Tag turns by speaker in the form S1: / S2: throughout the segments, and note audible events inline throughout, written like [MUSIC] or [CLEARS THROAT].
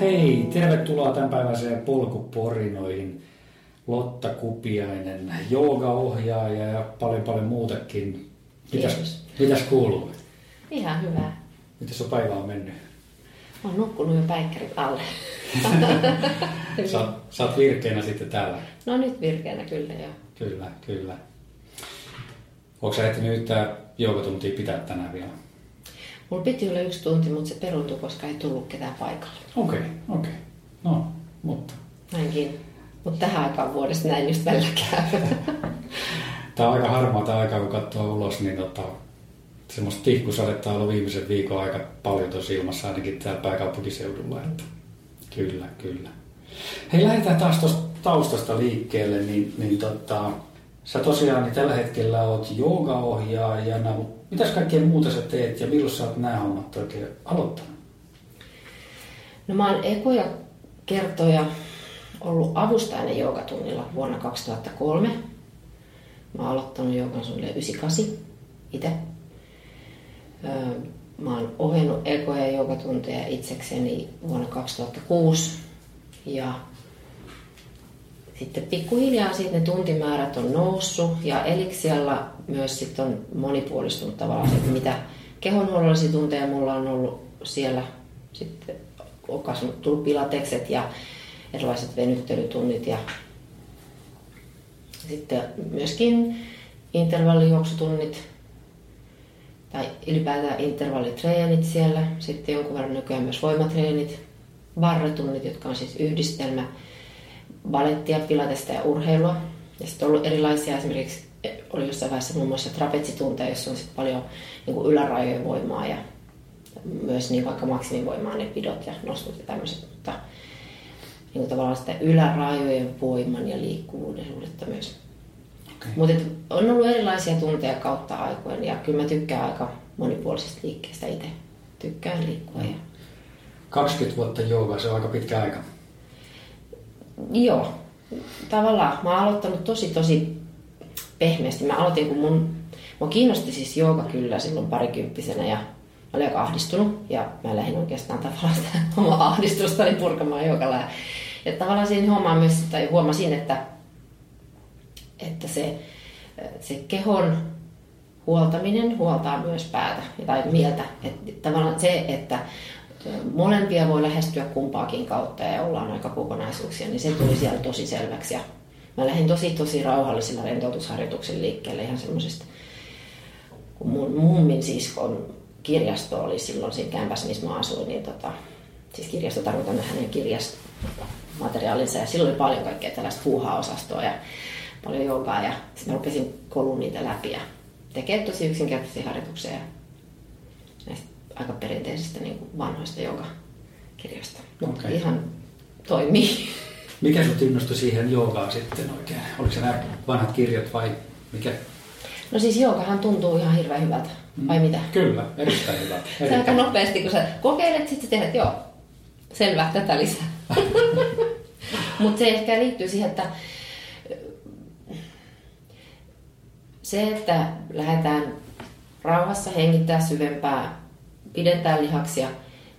S1: Hei, tervetuloa tämänpäiväiseen polkuporinoihin. Lotta Kupiainen, joogaohjaaja ja paljon paljon muutakin. Mitäs,
S2: Kiitos.
S1: mitäs kuuluu?
S2: Ihan hyvä.
S1: Miten sun päivä on mennyt?
S2: Mä oon nukkunut jo päikkärit alle. [LAUGHS]
S1: Sä, sä oot virkeänä sitten täällä.
S2: no nyt virkeänä kyllä jo.
S1: Kyllä, kyllä. Onko sä ehtinyt yhtään joogatuntia pitää tänään vielä?
S2: Mulla piti olla yksi tunti, mutta se peruuntui, koska ei tullut ketään paikalle.
S1: Okei, okay, okei. Okay. No, mutta
S2: Näinkin. Mutta tähän aikaan vuodesta näin just välillä käy. [LAUGHS]
S1: Tämä on aika harmaata aikaa, kun katsoo ulos, niin tota, semmoista tihkusadetta on ollut viimeisen viikon aika paljon tosi ilmassa, ainakin täällä pääkaupunkiseudulla. Että kyllä, kyllä. Hei, lähdetään taas tuosta taustasta liikkeelle, niin, niin tota, sä tosiaan niin tällä hetkellä oot joogaohjaajana, mutta mitäs kaikkea muuta sä teet ja milloin sä oot nämä hommat oikein aloittanut?
S2: No mä oon ekoja kertoja ollut avustajana joogatunnilla vuonna 2003. Mä oon aloittanut joogan suunnilleen 98 itse. Öö, Mä oon ohjannut ekoja joogatunteja itsekseni vuonna 2006. Ja sitten pikkuhiljaa sitten ne tuntimäärät on noussut ja Eliksialla myös sitten on monipuolistunut tavallaan että mitä kehonhuollollisia tunteja mulla on ollut siellä. Sitten on kasvanut tullut pilatekset ja erilaiset venyttelytunnit ja sitten myöskin intervallijuoksutunnit tai ylipäätään intervallitreenit siellä. Sitten jonkun verran nykyään myös voimatreenit, barretunnit, jotka on siis yhdistelmä balettia, pilatesta ja urheilua. Ja sitten on ollut erilaisia, esimerkiksi oli jossain vaiheessa muun muassa trapetsitunteja, jossa on sit paljon niin kuin ylärajojen voimaa ja myös niin vaikka maksimivoimaa ne pidot ja nostot ja tämmöiset, mutta niin kuin tavallaan sitä ylärajojen voiman ja liikkuvuuden suhdetta myös.
S1: Okay.
S2: Mutta on ollut erilaisia tunteja kautta aikojen ja kyllä mä tykkään aika monipuolisesta liikkeestä itse. Tykkään liikkua. Ja...
S1: 20 vuotta joogaa, se on aika pitkä aika.
S2: Joo, tavallaan mä oon aloittanut tosi tosi pehmeästi. Mä aloitin kun mun, mua kiinnosti siis jooga kyllä silloin parikymppisenä ja mä olin aika ahdistunut ja mä lähdin oikeastaan tavallaan sitä [LAUGHS] omaa ahdistustani purkamaan joogalla. Ja, ja tavallaan siinä huomaan myös, tai huomasin, että, että se, se kehon huoltaminen huoltaa myös päätä tai mieltä. Että tavallaan se, että molempia voi lähestyä kumpaakin kautta ja ollaan aika kokonaisuuksia, niin se tuli siellä tosi selväksi. Ja mä lähdin tosi tosi rauhallisilla rentoutusharjoituksilla liikkeelle ihan semmoisesta, kun mun mummin siskon kirjasto oli silloin siinä kämpässä, missä mä asuin, niin tota, siis kirjasto tarkoitan hänen kirjastomateriaalinsa ja silloin oli paljon kaikkea tällaista huuhaa-osastoa ja paljon joogaa ja sitten mä rupesin kolun niitä läpi ja tekee tosi yksinkertaisia harjoituksia ja näistä aika perinteisistä niin kuin vanhoista joogakirjoista. Mutta
S1: Okei.
S2: ihan toimii.
S1: Mikä sut innostui siihen joogaan sitten oikein? Oliko se nämä vanhat kirjat vai mikä?
S2: No siis joogahan tuntuu ihan hirveän hyvältä, vai mitä?
S1: Kyllä, erittäin hyvä. [LAUGHS]
S2: Se aika
S1: Erittäin.
S2: nopeasti, kun sä kokeilet, sitten sä teet, joo, selvä, tätä lisää. [LAUGHS] Mutta se ehkä liittyy siihen, että se, että lähdetään rauhassa hengittää syvempää, pidentää lihaksia,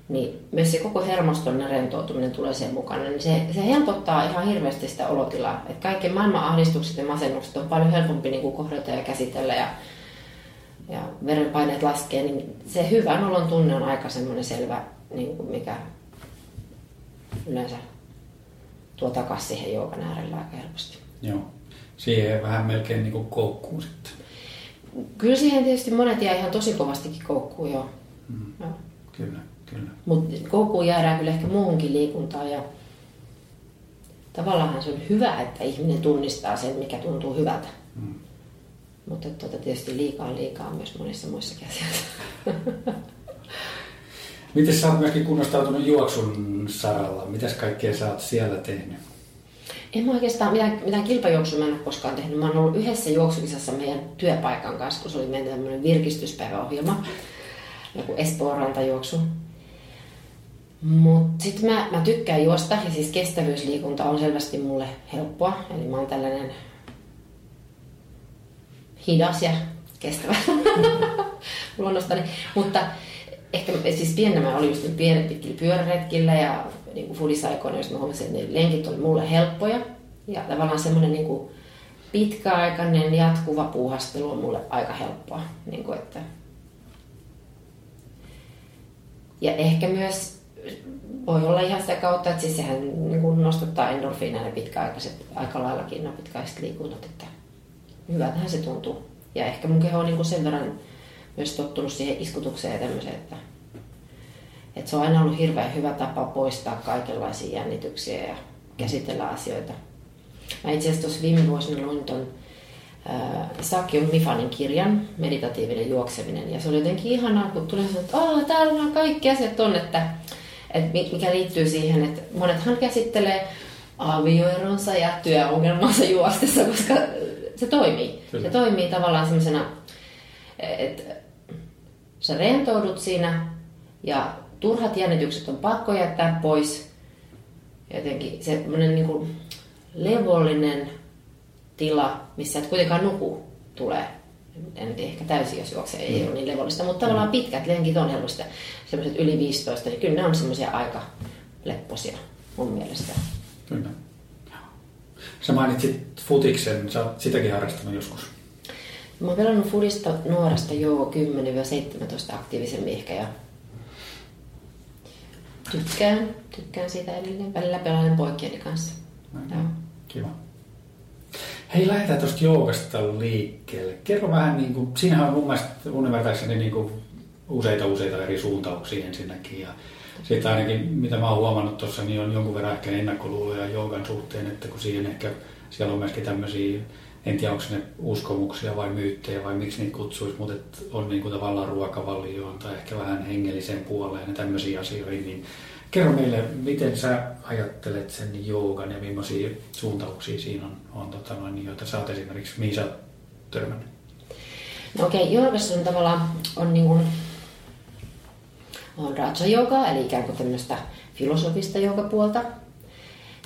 S2: niin myös se koko hermoston rentoutuminen tulee sen mukana, niin se, se helpottaa ihan hirveästi sitä olotilaa. Että kaikki maailman ahdistukset ja masennukset on paljon helpompi niin kuin kohdata ja käsitellä ja, ja verenpaineet laskee, niin se hyvän olon tunne on aika semmoinen selvä, niin kuin mikä yleensä tuo takaisin siihen joogan äärellä aika helposti.
S1: Joo. Siihen vähän melkein niin kuin koukkuu sitten.
S2: Kyllä siihen tietysti monet jää ihan tosi kovastikin koukkuun jo.
S1: Mm.
S2: Joo.
S1: Kyllä, kyllä.
S2: Mutta koukkuun jäädään kyllä ehkä muuhunkin liikuntaan ja tavallaan se on hyvä, että ihminen tunnistaa sen, mikä tuntuu hyvältä.
S1: Mm.
S2: Mutta tuota, tietysti liikaa liikaa myös monissa muissakin asioissa. [LAUGHS]
S1: Miten sä oot myöskin kunnostautunut juoksun saralla? Mitäs kaikkea sä oot siellä tehnyt?
S2: En mä oikeastaan mitään, mitään kilpajuoksua mä en ole koskaan tehnyt. Mä oon ollut yhdessä juoksukisassa meidän työpaikan kanssa, kun se oli meidän tämmöinen virkistyspäiväohjelma. Joku Espoon rantajuoksu. Mutta sitten mä, mä tykkään juosta ja siis kestävyysliikunta on selvästi mulle helppoa. Eli mä oon tällainen hidas ja kestävä [LAUGHS] luonnostani. Mutta ehkä siis pienenä mä olin just pienet pitkillä pyöräretkillä ja niin kuin foodisaikoina, jos mä huomasin, että ne lenkit oli mulle helppoja. Ja tavallaan semmoinen niin kuin pitkäaikainen jatkuva puuhastelu on mulle aika helppoa. Niin kuin, että... Ja ehkä myös voi olla ihan sitä kautta, että siis sehän niin kuin nostattaa endorfiineja ne pitkäaikaiset, aika laillakin ne pitkäiset liikunnat, että hyvältähän se tuntuu. Ja ehkä mun keho on niin sen verran myös tottunut siihen iskutukseen ja tämmöiseen, että, että se on aina ollut hirveän hyvä tapa poistaa kaikenlaisia jännityksiä ja käsitellä asioita. Mä itse asiassa tuossa viime vuosina luin ton äh, Sakio Mifanin kirjan, Meditatiivinen juokseminen, ja se oli jotenkin ihanaa, kun tuli sanoa, että oh, täällä on kaikki asiat on, että, että mikä liittyy siihen, että monethan käsittelee avioeronsa ja työongelmansa juostessa, koska se toimii. Kyllä. Se toimii tavallaan semmoisena, että sä rentoudut siinä ja turhat jännitykset on pakko jättää pois. Jotenkin semmoinen niin kuin levollinen tila, missä et kuitenkaan nuku, tulee. En tiedä, ehkä täysin, jos juoksee, ei mm. ole niin levollista, mutta tavallaan mm. pitkät lenkit on helposti. Semmoiset yli 15, niin kyllä ne on semmoisia aika lepposia mun mielestä.
S1: Kyllä. Sä mainitsit futiksen, sä oot sitäkin harrastanut joskus.
S2: Mä oon pelannut fudista nuoresta joo 10-17 aktiivisemmin ehkä ja tykkään, tykkään siitä edelleen. Välillä pelailen poikieni kanssa.
S1: Joo. Kiva. Hei, lähdetään tuosta joogasta liikkeelle. Kerro vähän, niin kuin, siinähän on mun mielestä ymmärtääkseni niin kuin useita useita eri suuntauksia ensinnäkin. Ja sitten ainakin, mitä mä oon huomannut tuossa, niin on jonkun verran ehkä ennakkoluuloja joogan suhteen, että kun siihen ehkä, siellä on myöskin tämmöisiä, en tiedä onko ne uskomuksia vai myyttejä vai miksi niitä kutsuisi, mutta on niin kuin tavallaan ruokavalioon tai ehkä vähän hengellisen puoleen ja tämmöisiä asioita, niin Kerro meille, miten sä ajattelet sen joogan ja millaisia suuntauksia siinä on, on tota noin, joita sä oot esimerkiksi, mihin sä törmännyt?
S2: No okei, okay, joogassa on tavallaan on niin kuin, on raja jooga, eli ikään kuin tämmöistä filosofista joogapuolta.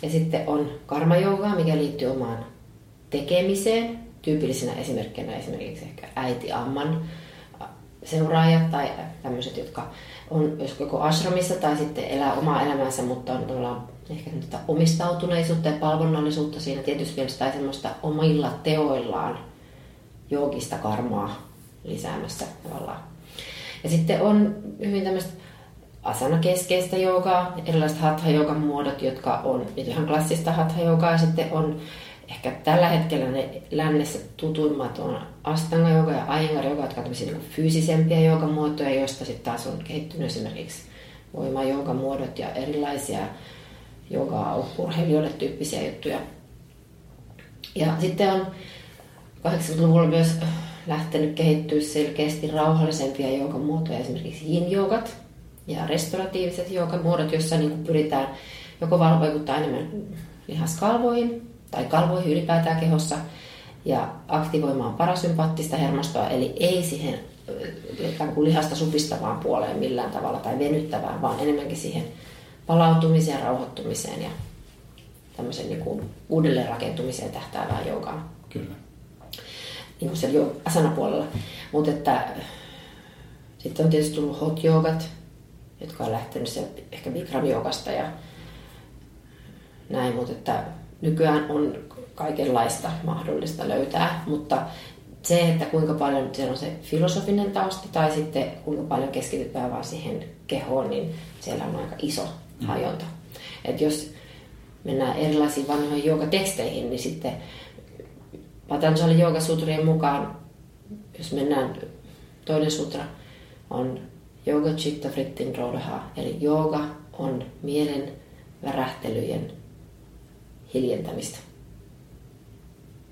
S2: Ja sitten on karma mikä liittyy omaan tekemiseen. Tyypillisenä esimerkkinä esimerkiksi ehkä äiti Amman seuraajat tai tämmöiset, jotka on joko ashramissa tai sitten elää omaa elämänsä, mutta on tavallaan ehkä omistautuneisuutta ja palvonnallisuutta siinä tietysti mielessä tai semmoista omilla teoillaan joogista karmaa lisäämässä tavallaan. Ja sitten on hyvin tämmöistä asana-keskeistä joogaa, erilaiset hatha muodot, jotka on ihan klassista hatha ja sitten on ehkä tällä hetkellä ne lännessä tutuimmat on Astanga joka ja Iyengar joka, jotka ovat niin fyysisempiä joogamuotoja, joista sitten taas on kehittynyt esimerkiksi voima-joogamuodot ja erilaisia jooga-urheilijoille tyyppisiä juttuja. Ja sitten on 80-luvulla myös lähtenyt kehittyä selkeästi rauhallisempia joogamuotoja, esimerkiksi yin-joogat ja restauratiiviset joogamuodot, joissa niin pyritään joko vaikuttaa enemmän lihaskalvoihin tai kalvoihin ylipäätään kehossa ja aktivoimaan parasympaattista hermostoa, eli ei siihen ikään kuin lihasta supistavaan puoleen millään tavalla tai venyttävään, vaan enemmänkin siihen palautumiseen, rauhoittumiseen ja tämmöisen niin kuin uudelleen rakentumiseen tähtäävään joukaan.
S1: Kyllä.
S2: Niin kuin siellä asana-puolella. Mutta että sitten on tietysti tullut hot joogat, jotka on lähtenyt sieltä ehkä Bikram joogasta ja näin, mutta että nykyään on kaikenlaista mahdollista löytää, mutta se, että kuinka paljon siellä on se filosofinen tausta tai sitten kuinka paljon keskitytään vaan siihen kehoon, niin siellä on aika iso mm. hajonta. Et jos mennään erilaisiin vanhoihin joogateksteihin, niin sitten Patanjali Yoga-sutrien mukaan, jos mennään, toinen sutra on Yoga Chitta Frittin Rodha, eli jooga on mielen värähtelyjen hiljentämistä.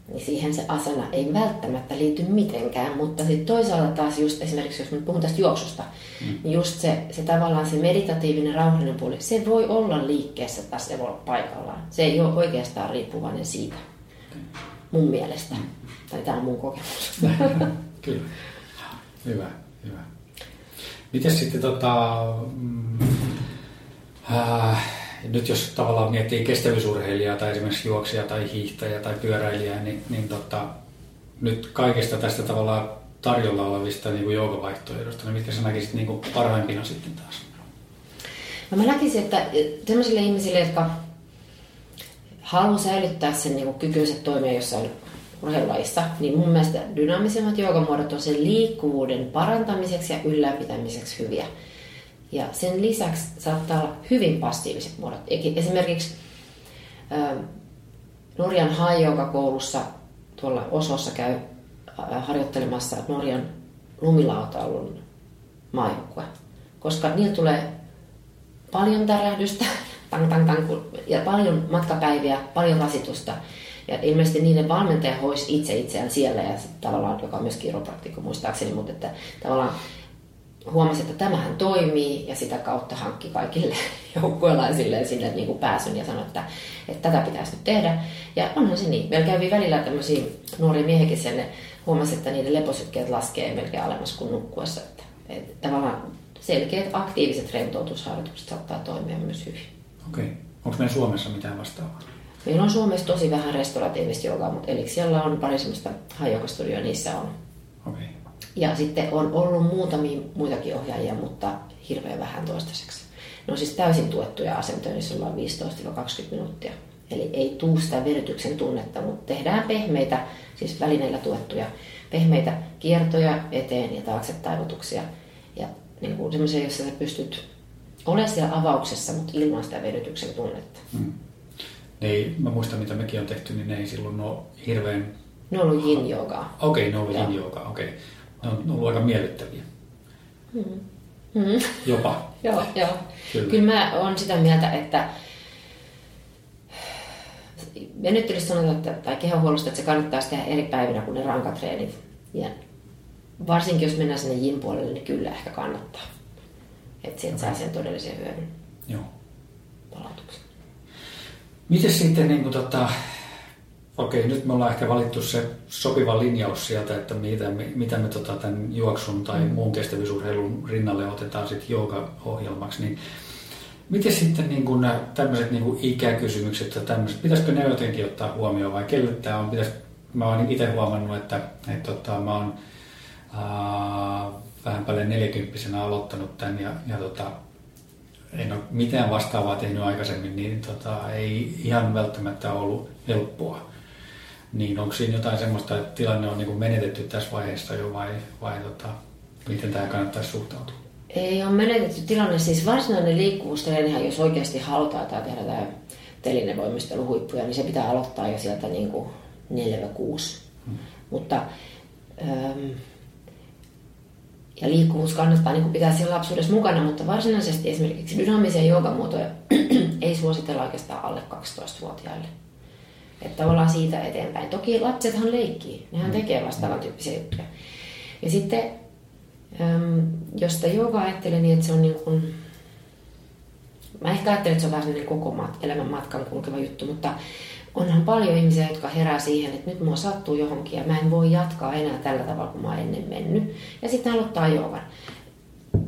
S2: Niin siihen se asana ei välttämättä liity mitenkään, mutta sitten toisaalta taas just esimerkiksi, jos mä puhun tästä juoksusta, mm. niin just se, se tavallaan se meditatiivinen rauhallinen puoli, se voi olla liikkeessä tai se voi olla paikallaan. Se ei ole oikeastaan riippuvainen siitä, mun mielestä. Mm. Tai tämä on mun kokemus. [LAUGHS]
S1: Kyllä. Hyvä, hyvä. Miten sitten tota, mm, äh, nyt jos tavallaan miettii kestävyysurheilijaa tai esimerkiksi juoksija tai hiihtäjä tai pyöräilijää, niin, niin tota, nyt kaikesta tästä tavallaan tarjolla olevista niin kuin joogavaihtoehdoista, niin mitkä sä näkisit niin kuin parhaimpina sitten taas?
S2: No mä näkisin, että sellaisille ihmisille, jotka haluaa säilyttää sen niin kykynsä toimia jossain urheilulajissa, niin mun mielestä dynaamisemmat joogamuodot on sen liikkuvuuden parantamiseksi ja ylläpitämiseksi hyviä. Ja sen lisäksi saattaa olla hyvin passiiviset muodot. Esimerkiksi Norjan koulussa tuolla Osossa käy harjoittelemassa Norjan lumilautailun maajoukkue. Koska niillä tulee paljon tärähdystä [LAUGHS] tang, tang, tang, ja paljon matkapäiviä, paljon rasitusta. Ja ilmeisesti niiden valmentaja hoisi itse itseään siellä, ja tavallaan, joka on myös kiropraktikko muistaakseni, mutta että tavallaan huomasi, että tämähän toimii ja sitä kautta hankki kaikille [LAUGHS] joukkuelaisille sinne niin kuin pääsyn ja sanoi, että, että tätä pitäisi nyt tehdä. Ja onhan se niin. Meillä kävi välillä tämmöisiä nuoria miehiäkin sinne, huomasi, että niiden leposykkeet laskee melkein alemmas kuin nukkuessa. Että, että tavallaan selkeät aktiiviset rentoutusharjoitukset saattaa toimia myös hyvin.
S1: Okei. Okay. Onko meillä Suomessa mitään vastaavaa?
S2: Meillä on Suomessa tosi vähän restauratiivista jogaa, mutta eli siellä on pari semmoista hajokastudioa, niissä on.
S1: Okay.
S2: Ja sitten on ollut muutamia muitakin ohjaajia, mutta hirveän vähän toistaiseksi. Ne on siis täysin tuettuja asentoja, niissä ollaan 15-20 minuuttia. Eli ei tuu sitä verytyksen tunnetta, mutta tehdään pehmeitä, siis välineillä tuettuja, pehmeitä kiertoja eteen ja taakse taivutuksia. Ja niin kuin semmoisia, jossa sä pystyt olemaan siellä avauksessa, mutta ilman sitä vedytyksen tunnetta. Hmm.
S1: Ei, mä muistan mitä mekin on tehty, niin ne ei silloin ole hirveän...
S2: Ne on ollut yin joogaa.
S1: Okei, okay, ne on ollut yin joogaa, okei. Okay. Ne on ollut aika miellyttäviä.
S2: Hmm. Hmm.
S1: Jopa. [LAUGHS]
S2: joo, joo. Kyllä. Kyllä mä oon sitä mieltä, että venyttelyssä sanotaan, että, tai kehonhuollosta, että se kannattaa tehdä eri päivinä kuin ne rankatreenit. Ja varsinkin jos mennään sinne jin puolelle, niin kyllä ehkä kannattaa. Että sieltä okay. saa sen todellisen hyödyn
S1: Joo.
S2: palautuksen.
S1: Miten sitten, niin kuin, tota, okei, nyt me ollaan ehkä valittu se sopiva linjaus sieltä, että mitä me, mitä me tota, tämän juoksun tai mm. muun kestävyysurheilun rinnalle otetaan sitten jooga-ohjelmaksi, niin Miten sitten niin kuin nämä tämmöiset niin kuin ikäkysymykset ja tämmöiset, pitäisikö ne jotenkin ottaa huomioon vai kelle tämä on? Pitäis, mä oon itse huomannut, että, että tota, mä oon ää, vähän paljon nelikymppisenä aloittanut tämän ja, ja tota, en ole mitään vastaavaa tehnyt aikaisemmin, niin tota, ei ihan välttämättä ollut helppoa. Niin onko siinä jotain semmoista, että tilanne on niin menetetty tässä vaiheessa jo vai, vai tota, miten tämä kannattaisi suhtautua?
S2: Ei ole menetetty tilanne. Siis varsinainen liikkuvuustreenihän, jos oikeasti halutaan tai tehdä tämä telinevoimisteluhuippuja, niin se pitää aloittaa jo sieltä niin kuin 4-6. Hmm. Mutta ähm, ja liikkuvuus kannattaa niin pitää siellä lapsuudessa mukana, mutta varsinaisesti esimerkiksi dynaamisia joogamuotoja [CLEARS THROAT] ei suositella oikeastaan alle 12-vuotiaille. Että ollaan siitä eteenpäin. Toki lapsethan leikkii, nehän mm. tekee vastaavan tyyppisiä juttuja. Ja sitten, jos sitä joogaa ajattelee niin, että se on niin kuin, mä ehkä ajattelen, että se on vähän sellainen koko mat, elämän matkan kulkeva juttu, mutta onhan paljon ihmisiä, jotka herää siihen, että nyt mua sattuu johonkin ja mä en voi jatkaa enää tällä tavalla kuin mä oon ennen mennyt. Ja sitten aloittaa joogan.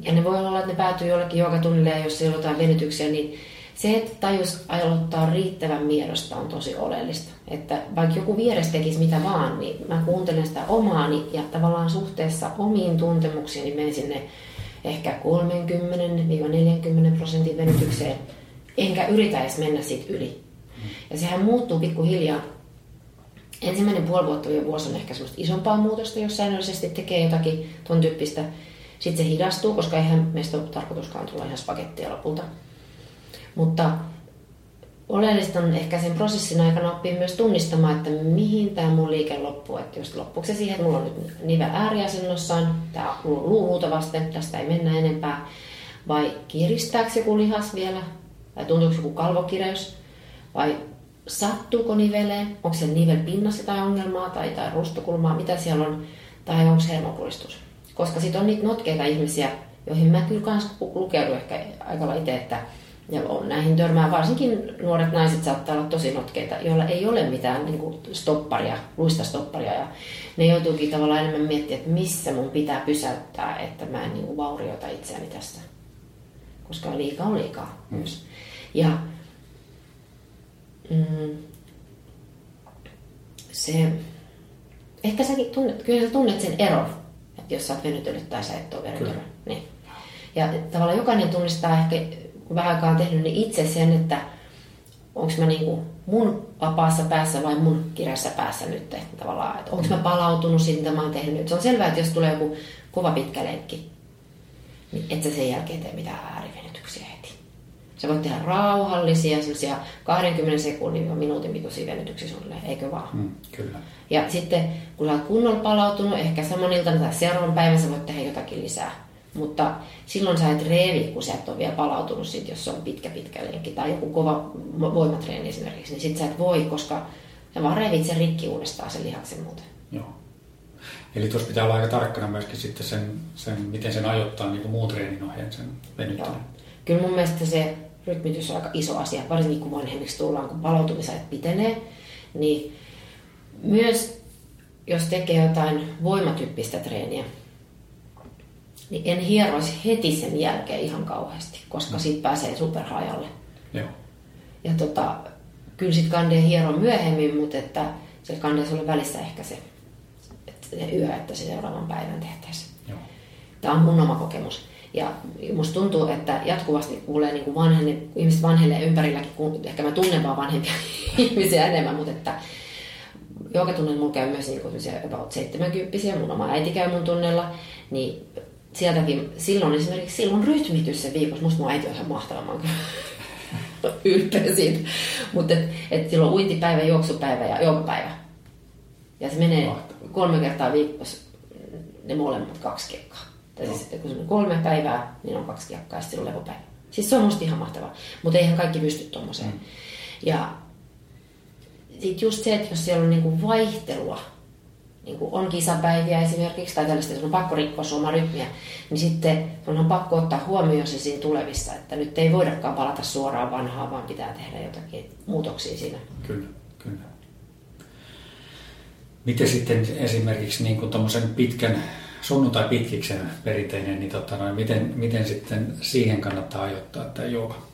S2: Ja ne voi olla, että ne päätyy jollekin joogatunnille ja jos ei ole jotain venytyksiä, niin se, että tajus aloittaa riittävän miedosta on tosi oleellista. Että vaikka joku vieressä tekisi mitä vaan, niin mä kuuntelen sitä omaani ja tavallaan suhteessa omiin tuntemuksiin, niin menen sinne ehkä 30-40 prosentin venytykseen. Enkä yritä edes mennä siitä yli. Ja sehän muuttuu pikkuhiljaa. Ensimmäinen puoli vuotta ja vuosi on ehkä semmoista isompaa muutosta, jos säännöllisesti tekee jotakin ton tyyppistä. Sitten se hidastuu, koska eihän meistä ole tarkoituskaan tulla ihan spagettia lopulta. Mutta oleellista on ehkä sen prosessin aikana oppia myös tunnistamaan, että mihin tämä mun liike loppuu. Että jos loppuuko se siihen, että mulla on nyt nive ääriasennossaan, tämä luu vasten, tästä ei mennä enempää. Vai kiristääkö joku lihas vielä, vai tuntuuko joku kalvokireys, vai sattuuko niveleen, onko se nivel pinnassa jotain ongelmaa tai, tai rustokulmaa, mitä siellä on, tai onko se hermopuristus. Koska sitten on niitä notkeita ihmisiä, joihin mä kyllä kans lukeudun ehkä aika itse, että ja on näihin törmää, varsinkin nuoret naiset saattaa olla tosi notkeita, joilla ei ole mitään niin kuin stopparia, luista stopparia. Ja ne joutuukin tavallaan enemmän miettimään, että missä mun pitää pysäyttää, että mä en niin kuin vaurioita itseäni tästä. Koska liikaa on liikaa mm. myös. Ja mm, se, ehkä säkin tunnet, kyllä sä tunnet sen eron. Että jos sä oot venytellyt tai sä et ole venytellyt.
S1: Kyllä.
S2: Niin. Ja tavallaan jokainen tunnistaa ehkä, kun vähän aikaa on tehnyt, niin itse sen, että onko mä niinku mun vapaassa päässä vai mun kireässä päässä nyt. Että tavallaan, että onko mä palautunut siitä, mitä mä oon tehnyt nyt. Se on selvää, että jos tulee joku kova pitkä lenkki, niin et sä sen jälkeen tee mitään äärivenytyksiä heti. Sä voit tehdä rauhallisia, sellaisia 20 sekunnin ja minuutin pituisia venytyksiä suunnilleen, eikö vaan?
S1: Mm, kyllä.
S2: Ja sitten kun sä oot kunnolla palautunut, ehkä saman iltana tai seuraavan päivän sä voit tehdä jotakin lisää. Mutta silloin sä et reevi, kun sä et ole vielä palautunut sit, jos se on pitkä pitkä lenkki tai joku kova voimatreeni esimerkiksi, niin sit sä et voi, koska sä vaan reevit sen rikki uudestaan sen lihaksen muuten.
S1: Joo. Eli tuossa pitää olla aika tarkkana myöskin sitten sen, sen miten sen ajoittaa niin kuin muun treenin ohjeen sen
S2: Joo.
S1: venyttelyn.
S2: Kyllä mun mielestä se rytmitys on aika iso asia, varsinkin kun vanhemmiksi tullaan, kun palautumisajat pitenee, niin myös jos tekee jotain voimatyyppistä treeniä, niin en hieroisi heti sen jälkeen ihan kauheasti, koska siitä pääsee superhajalle.
S1: Joo.
S2: Ja tota, kyllä sit kandee hiero myöhemmin, mutta että se kandee sulle välissä ehkä se, että se yö, että se seuraavan päivän tehtäisiin.
S1: Joo.
S2: Tämä on mun oma kokemus. Ja musta tuntuu, että jatkuvasti kuulee niin kuin vanhenne, ihmiset vanhelee ympärilläkin, kun ehkä mä tunnen vaan vanhempia [LAUGHS] ihmisiä enemmän, mutta että joogatunnilla mulla käy myös niin kuin about 70 mun oma äiti käy mun tunnella, niin sieltäkin silloin esimerkiksi silloin rytmitys se viikossa, musta mun äiti on ihan mahtava, mä oon [LAUGHS] ylpeä siitä, mutta et, et silloin uintipäivä, juoksupäivä ja joogapäivä. Ja se menee kolme kertaa viikossa ne molemmat kaksi kiekkaa. Tai siis, että kun se on kolme päivää, niin on kaksi kiekkaa ja sitten on levopäivä. Siis se on musta ihan mahtavaa. Mutta eihän kaikki pysty tuommoiseen. Mm. Ja sitten just se, että jos siellä on niinku vaihtelua, niin kuin on kisapäiviä esimerkiksi, tai tällaista, on pakko rikkoa sun rytmiä, niin sitten on pakko ottaa huomioon se siinä tulevissa, että nyt ei voidakaan palata suoraan vanhaan, vaan pitää tehdä jotakin muutoksia siinä.
S1: Kyllä, kyllä. Miten sitten esimerkiksi niin kuin pitkän, sunnuntai pitkiksen perinteinen, niin tota noin, miten, miten sitten siihen kannattaa ajoittaa tämä jooga?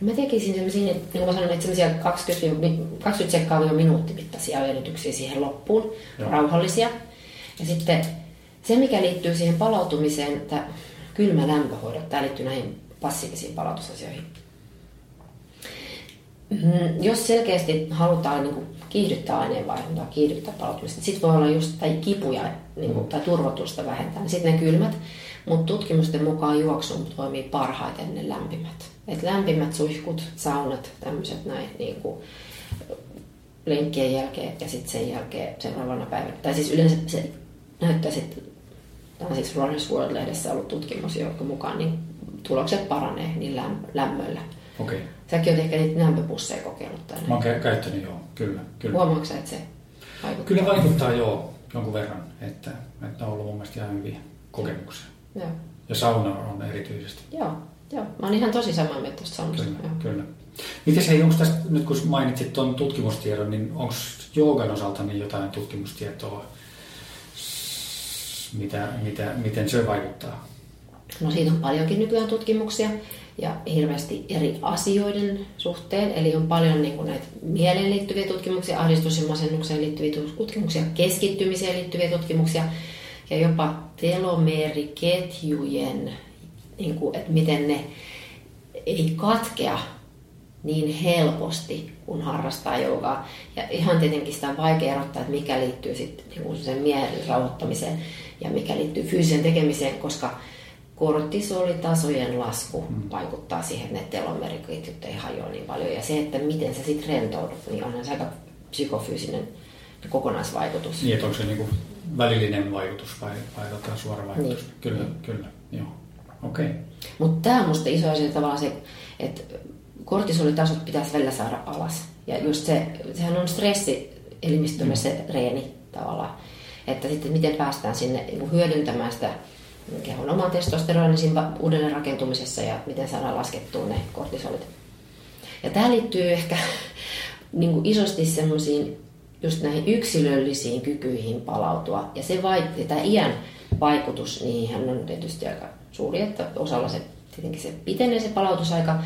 S2: Mä tekisin sellaisia, niin kuin mä sanoin, että sellaisia 20, 20 sekkaa minuutti mittaisia venytyksiä siihen loppuun,
S1: Joo.
S2: Rauhallisia. Ja sitten se, mikä liittyy siihen palautumiseen, että kylmä lämpöhoidot, tämä liittyy näihin passiivisiin palautusasioihin. Mm, Jos selkeästi halutaan niin kuin kiihdyttää aineenvaihduntaa, kiihdyttää palautumista, niin sitten voi olla just tai kipuja niin kuin, tai turvotusta vähentää, niin sitten ne kylmät. Mutta tutkimusten mukaan juoksuun toimii parhaiten ne lämpimät. Et lämpimät suihkut, saunat, tämmöiset näin niin kuin lenkkien jälkeen ja sitten sen jälkeen seuraavana päivänä. Tai siis yleensä se näyttää sitten, tämä on siis Runners World-lehdessä ollut tutkimus, jonka mukaan niin tulokset paranee niin läm- lämmöllä.
S1: Okei.
S2: Säkin olet ehkä niitä lämpöpusseja kokeillut tai
S1: Mä oon kä- käyttänyt joo, kyllä. kyllä.
S2: Huomaatko sä, että se vaikuttaa?
S1: Kyllä vaikuttaa joo jonkun verran, että, että on ollut mun mielestä ihan hyviä kokemuksia.
S2: Joo.
S1: Ja sauna on erityisesti.
S2: Joo, joo. Mä oon ihan tosi samaa mieltä tuosta saunasta.
S1: Kyllä,
S2: Joo.
S1: kyllä. Miten se, onko tästä, nyt kun mainitsit tuon tutkimustiedon, niin onko joogan osalta niin jotain tutkimustietoa, mitä, mitä, miten se vaikuttaa?
S2: No siitä on paljonkin nykyään tutkimuksia ja hirveästi eri asioiden suhteen. Eli on paljon niin kuin näitä mieleen liittyviä tutkimuksia, ahdistus- ja masennukseen liittyviä tutkimuksia, keskittymiseen liittyviä tutkimuksia ja jopa telomeeriketjujen, niin kuin, että miten ne ei katkea niin helposti, kun harrastaa joogaa. Ja ihan tietenkin sitä on vaikea erottaa, että mikä liittyy sitten niin sen mielen rauhoittamiseen ja mikä liittyy fyysiseen tekemiseen, koska kortisolitasojen lasku mm. vaikuttaa siihen, että ne telomeriketjut ei hajoa niin paljon. Ja se, että miten sä sitten rentoudut, niin onhan se aika psykofyysinen kokonaisvaikutus.
S1: Niin, että onko se niinku välillinen vaikutus vai, vai tota suora vaikutus?
S2: Niin.
S1: Kyllä, kyllä, joo. Okei. Okay.
S2: Mutta tämä on musta iso asia tavallaan se, että kortisolitasot pitäisi välillä saada alas. Ja just se, sehän on stressi elimistölle se reeni tavallaan. Että sitten miten päästään sinne niin hyödyntämään sitä kehon oman testosteronin siinä uudelleen rakentumisessa ja miten saadaan laskettua ne kortisolit. Ja tämä liittyy ehkä [LAUGHS] niin kuin isosti semmoisiin just näihin yksilöllisiin kykyihin palautua. Ja se vai, tämä iän vaikutus, niihin on tietysti aika suuri, että osalla se tietenkin se pitenee se palautusaika.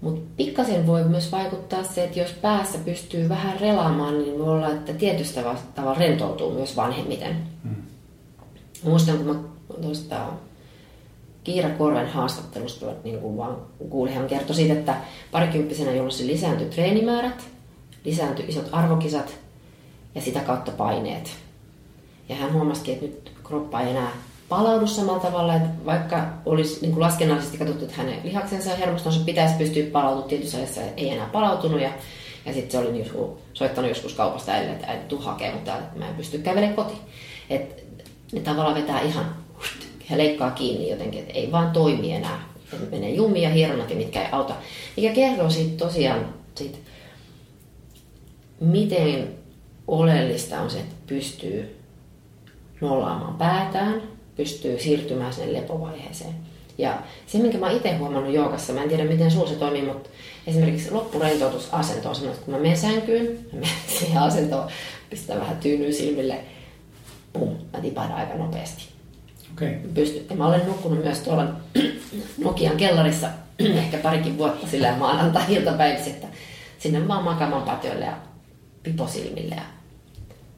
S2: Mutta pikkasen voi myös vaikuttaa se, että jos päässä pystyy vähän relaamaan, niin voi olla, että tietystä tavalla rentoutuu myös vanhemmiten. Mä muistan, kun mä tuosta Kiira Korven haastattelusta niin kuin vaan kuulin, hän kertoi siitä, että parikymppisenä jolloin lisääntyi treenimäärät, lisääntyi isot arvokisat ja sitä kautta paineet. Ja hän huomasi, että nyt kroppa ei enää palaudu samalla tavalla, että vaikka olisi niin kuin laskennallisesti katsottu, että hänen lihaksensa ja hermostonsa pitäisi pystyä palautumaan tietyssä ajassa, ei enää palautunut ja, ja sitten se oli joskus, soittanut joskus kaupasta äidille, että äiti tuu hakemaan, mutta että mä en pysty kävelemään kotiin. Et ne tavallaan vetää ihan, he leikkaa kiinni jotenkin, että ei vaan toimi enää. Et menee jumia ja mitkä ei auta. Mikä kertoo siitä tosiaan, siitä, miten oleellista on se, että pystyy nollaamaan päätään, pystyy siirtymään sinne lepovaiheeseen. Ja se, minkä mä itse huomannut joogassa, mä en tiedä miten sulla se toimii, mutta esimerkiksi loppurentoutusasento on semmoinen, että kun mä menen sänkyyn, mä menen [LAUGHS] siihen asentoon, pistän vähän tyynyä silmille, pum, mä tipahdan aika nopeasti.
S1: Okay.
S2: Pysty. Ja mä olen nukkunut myös tuolla [CLEARS THROAT] Nokian kellarissa [CLEARS THROAT] ehkä parikin vuotta sillä maanantai-iltapäivissä, että sinne vaan makaamaan patjoille ja piposilmille ja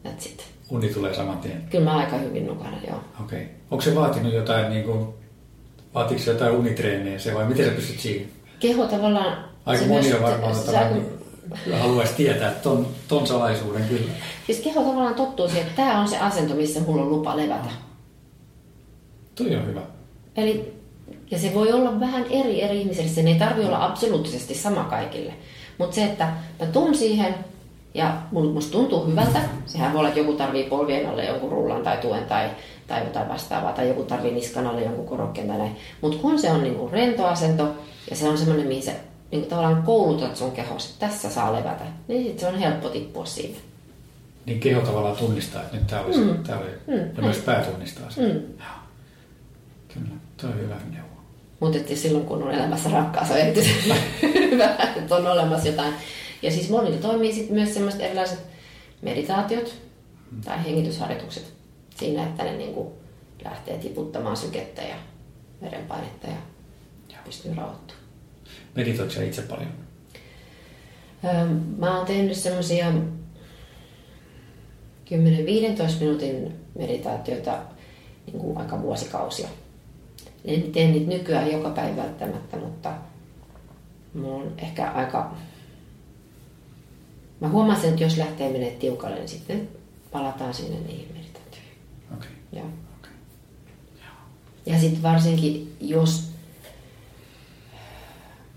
S2: that's it.
S1: Uni tulee saman tien?
S2: Kyllä mä aika hyvin nukahdan, joo.
S1: Okei. Okay. Onko se vaatinut jotain, niin kuin, vaatiko se jotain unitreenejä se vai miten sä pystyt siihen?
S2: Keho tavallaan...
S1: Aika moni on varmaan se, se, haluaisi tietää ton, ton salaisuuden kyllä.
S2: Siis keho tavallaan tottuu siihen, että tämä on se asento, missä mulla on lupa levätä.
S1: Toi on hyvä.
S2: Eli, ja se voi olla vähän eri eri ihmisille, se ei tarvi olla absoluuttisesti sama kaikille. Mutta se, että mä tuun siihen, ja musta tuntuu hyvältä. Sehän voi olla, että joku tarvii polvien alle jonkun rullan tai tuen tai, tai jotain vastaavaa, tai joku tarvii niskan alle jonkun korokkeen tai näin. Mutta kun se on niinku rento asento ja se on semmoinen, mihin se niinku tavallaan koulutat sun kehos, että tässä saa levätä, niin sit se on helppo tippua siitä.
S1: Niin keho tavallaan tunnistaa, että nyt tämä oli, mm. tää oli mm. ja myös pää tunnistaa sen. Mm. Kyllä, tuo on hyvä neuvo.
S2: Mutta silloin kun on elämässä rakkaus on erityisen [LAUGHS] hyvä, että on olemassa jotain ja siis monilla toimii sitten myös sellaiset erilaiset meditaatiot tai hengitysharjoitukset siinä, että ne niin kuin lähtee tiputtamaan sykettä ja verenpainetta ja, ja. pystyy rauhoittumaan.
S1: Meditoitko itse paljon?
S2: Öö, mä oon tehnyt semmoisia 10-15 minuutin meditaatioita niin kuin aika vuosikausia. En tee niitä nykyään joka päivä välttämättä, mutta mulla on ehkä aika Mä huomasin, että jos lähtee menee tiukalle, niin sitten palataan sinne niihin meditaatioihin.
S1: Okay.
S2: Joo. Okay. Ja sitten varsinkin, jos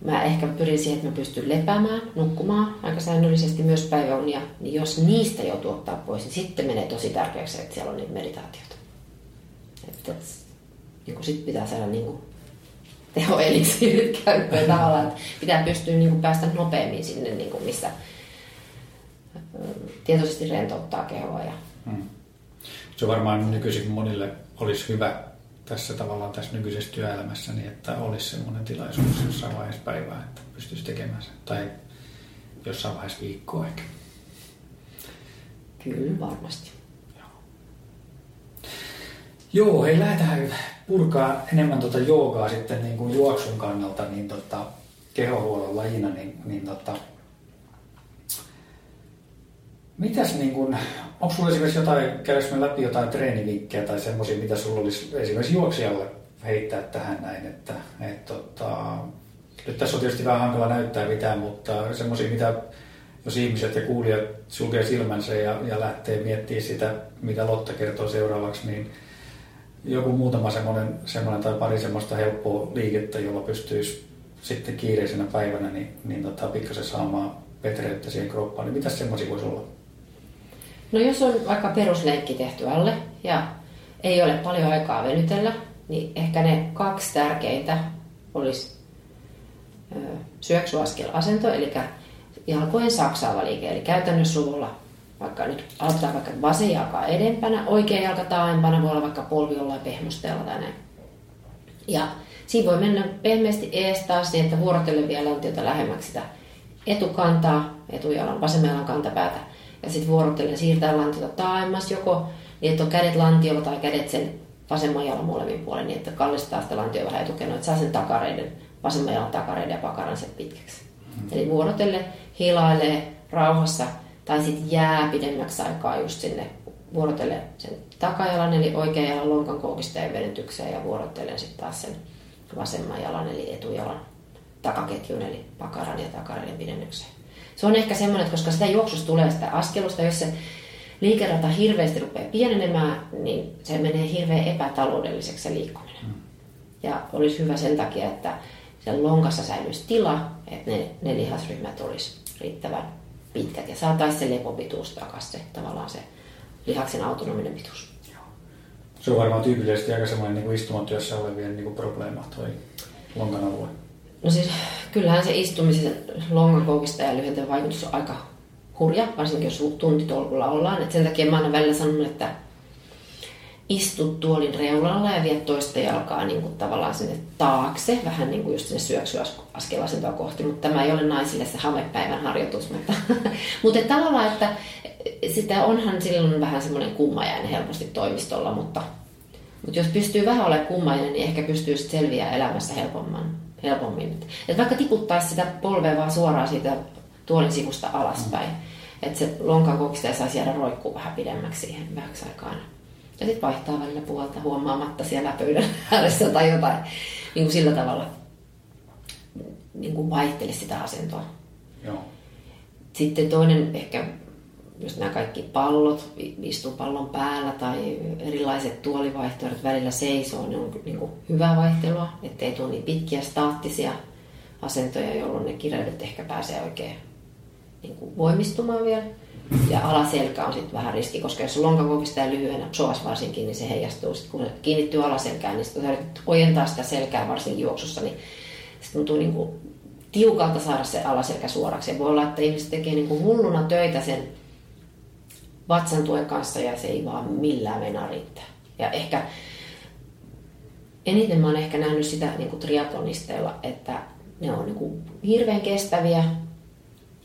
S2: mä ehkä pyrin siihen, että mä pystyn lepäämään, nukkumaan aika säännöllisesti myös päiväunia, niin jos niistä joutuu ottaa pois, niin sitten menee tosi tärkeäksi, että siellä on niitä meditaatioita. Että niin sitten pitää saada niin kuin tehoeliksiirit käyttöön [LAUGHS] tavallaan, että pitää pystyä niin kuin päästä nopeammin sinne, niin kuin missä, tietoisesti rentouttaa kehoa. Ja... Hmm.
S1: Se varmaan nykyisin monille olisi hyvä tässä tavallaan tässä nykyisessä työelämässä, niin että olisi semmoinen tilaisuus jossain vaiheessa päivää, että pystyisi tekemään sen. Tai jossain vaiheessa viikkoa ehkä.
S2: Kyllä, varmasti.
S1: Joo, Joo hei, lähdetään purkaa enemmän tuota joogaa sitten niin kuin juoksun kannalta, niin tota, kehohuollon lajina, niin, niin tota, Mitäs niin kun, onko sulla esimerkiksi jotain, käydäänkö läpi jotain treenivinkkejä tai semmoisia, mitä sulla olisi esimerkiksi juoksijalle heittää tähän näin, että et, tota, nyt tässä on tietysti vähän hankala näyttää mitään, mutta semmoisia, mitä jos ihmiset ja kuulijat sulkee silmänsä ja, ja lähtee miettimään sitä, mitä Lotta kertoo seuraavaksi, niin joku muutama semmoinen, semmoinen tai pari semmoista helppoa liikettä, jolla pystyisi sitten kiireisenä päivänä niin, niin tota, pikkasen saamaan petreyttä siihen kroppaan, niin mitä semmoisia voisi olla?
S2: No jos on vaikka peruslenkki tehty alle ja ei ole paljon aikaa venytellä, niin ehkä ne kaksi tärkeintä olisi syöksyaskel-asento, eli jalkojen saksaava liike, eli käytännössä suvulla vaikka nyt aloitetaan vaikka vasen jalka edempänä, oikea jalka taaempana, voi olla vaikka polvi jollain pehmustella tai näin. Ja siinä voi mennä pehmeästi ees taas niin, että vuorotellen vielä lantiota lähemmäksi sitä etukantaa, etujalan, vasemman jalan kantapäätä ja sitten vuorotellen siirtää lantiota taaemmas joko niin, että on kädet lantiolla tai kädet sen vasemman jalan molemmin puolen, niin että kallistaa sitä lantio vähän etukenoon, että saa sen takareiden, vasemman jalan takareiden ja pakaran sen pitkäksi. Mm. Eli vuorotelle hilailee rauhassa tai sitten jää pidemmäksi aikaa just sinne vuorotellen sen takajalan eli oikean jalan lonkan koukisteen venytykseen ja vuorotellen sitten taas sen vasemman jalan eli etujalan takaketjun eli pakaran ja takaran pidennykseen. Se on ehkä semmoinen, että koska sitä juoksusta tulee sitä askelusta, jos se liikerata hirveästi rupeaa pienenemään, niin se menee hirveän epätaloudelliseksi se liikkuminen. Mm. Ja olisi hyvä sen takia, että sen lonkassa säilyisi tila, että ne, ne lihasryhmät olisi riittävän pitkät ja saataisiin se lepopituus takaisin, se, tavallaan se lihaksen autonominen pituus.
S1: Se on varmaan tyypillisesti aika semmoinen niin istumatyössä olevien niin kuin probleema toi lonkan alue.
S2: No siis kyllähän se istumisen longan koukista ja lyhentävä vaikutus on aika hurja, varsinkin jos tuntitolkulla ollaan. Et sen takia mä aina välillä sanon, että istut tuolin reunalla ja viet toista jalkaa niin kuin tavallaan sinne taakse, vähän niin kuin just sinne syöksyaskelasentoa kohti, mutta tämä ei ole naisille se hamepäivän harjoitus, mutta, [LAUGHS] mutta tavallaan, että sitä onhan silloin vähän semmoinen kummajainen helposti toimistolla, mutta, mutta jos pystyy vähän olemaan kummajainen, niin ehkä pystyy selviää elämässä helpomman, helpommin. Et vaikka tiputtaisi sitä polvea vaan suoraan siitä tuolin sivusta alaspäin, mm. että se lonkan kokista saisi jäädä roikkuu vähän pidemmäksi siihen vähäksi aikaan. Ja sitten vaihtaa välillä puolta huomaamatta siellä pöydän ääressä tai jotain. Niin kuin sillä tavalla niin kuin vaihteli sitä asentoa.
S1: Joo.
S2: Sitten toinen ehkä just nämä kaikki pallot, istupallon päällä tai erilaiset tuolivaihtoehdot välillä seisoo, ne on niin kuin hyvää vaihtelua, ettei tule niin pitkiä staattisia asentoja, jolloin ne kireydet ehkä pääsee oikein niin kuin voimistumaan vielä. Ja alaselkä on sitten vähän riski, koska jos lonka kokistaa lyhyenä, psoas varsinkin, niin se heijastuu. Sitten kun se kiinnittyy alaselkään, niin kun sä ojentaa sitä selkää varsinkin juoksussa, niin se tuntuu niin kuin tiukalta saada se alaselkä suoraksi. Ja voi olla, että ihmiset tekee niin kuin hulluna töitä sen vatsan tuen kanssa ja se ei vaan millään meinaa riittää. Ja ehkä eniten mä oon ehkä nähnyt sitä niin kuin triatlonisteilla, että ne on niin kuin hirveän kestäviä,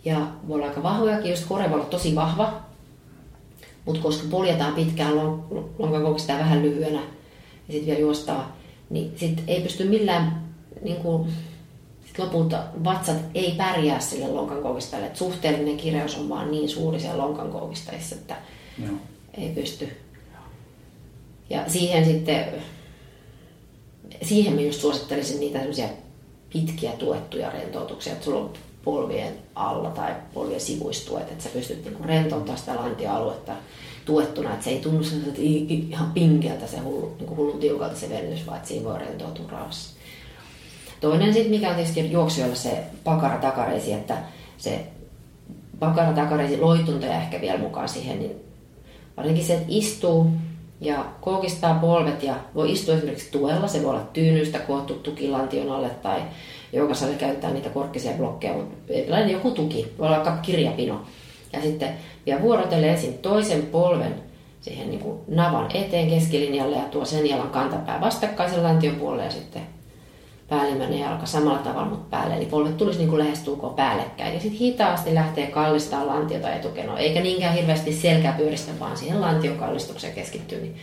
S2: ja voi olla aika vahvojakin, just kore voi olla tosi vahva, mutta koska poljetaan pitkään lonkan koukista vähän lyhyenä ja sitten vielä juostaa, niin sitten ei pysty millään niin kuin, sit lopulta vatsat ei pärjää sille lonkan koukistajalle. Et suhteellinen kireys on vaan niin suuri siellä lonkan koukistajissa, että Joo. ei pysty. Ja siihen sitten, siihen mä just suosittelisin niitä pitkiä tuettuja rentoutuksia, että sulla on polvien alla tai polvien sivuistuet, että sä pystyt niinku rentouttamaan sitä lantioaluetta tuettuna, että se ei tunnu ihan pinkeltä se hullu, niinku hullun tiukalta se vennys, vaan että siinä voi rentoutua rauhassa. Toinen sitten, mikä on tietysti juoksijoilla se pakara takareisi, että se pakara takareisi loitunta ja ehkä vielä mukaan siihen, niin varsinkin se, että istuu ja koukistaa polvet ja voi istua esimerkiksi tuella, se voi olla tyynystä koottu tukilantion alle tai joka sali käyttää niitä korkkisia blokkeja, mutta joku tuki, voi olla kirjapino. Ja sitten ja vuorotelee ensin toisen polven siihen niin kuin navan eteen keskilinjalle ja tuo sen jalan kantapää vastakkaisen lantion puolelle ja sitten päällimmäinen jalka samalla tavalla, mutta päälle. Eli polvet tulisi niin kuin lähestulkoon päällekkäin. Ja sitten hitaasti lähtee kallistaa lantiota etukenoa, eikä niinkään hirveästi selkää pyöristä, vaan siihen lantion kallistukseen keskittyy. Niin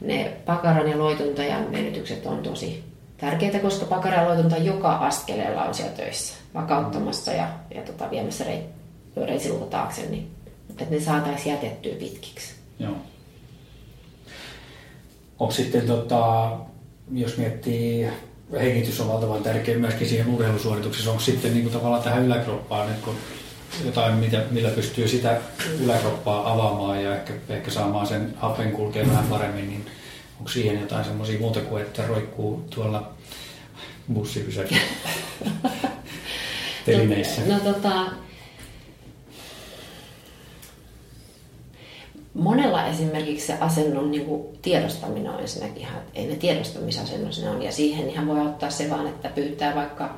S2: ne pakaran ja loituntajan venytykset on tosi tärkeää, koska pakaraloitunta joka askeleella on siellä töissä vakauttamassa ja, ja tota, viemässä rei, reisilulta taakse, niin että ne saataisiin jätettyä pitkiksi.
S1: Joo. Onko sitten, tota, jos miettii, hengitys on valtavan tärkeä myöskin siihen urheilusuorituksessa, onko sitten niin kuin tavallaan tähän yläkroppaan nyt kun jotain, mitä, millä pystyy sitä yläkroppaa avaamaan ja ehkä, ehkä saamaan sen hapen kulkemaan vähän paremmin, niin onko siihen jotain semmoisia muuta kuin, että roikkuu tuolla bussipysäkillä [LAUGHS] telineissä?
S2: No, no tota, monella esimerkiksi se asennon niin kuin tiedostaminen on ensinnäkin ihan, ei ne tiedostamisasennos ne on, ja siihen ihan voi ottaa se vaan, että pyytää vaikka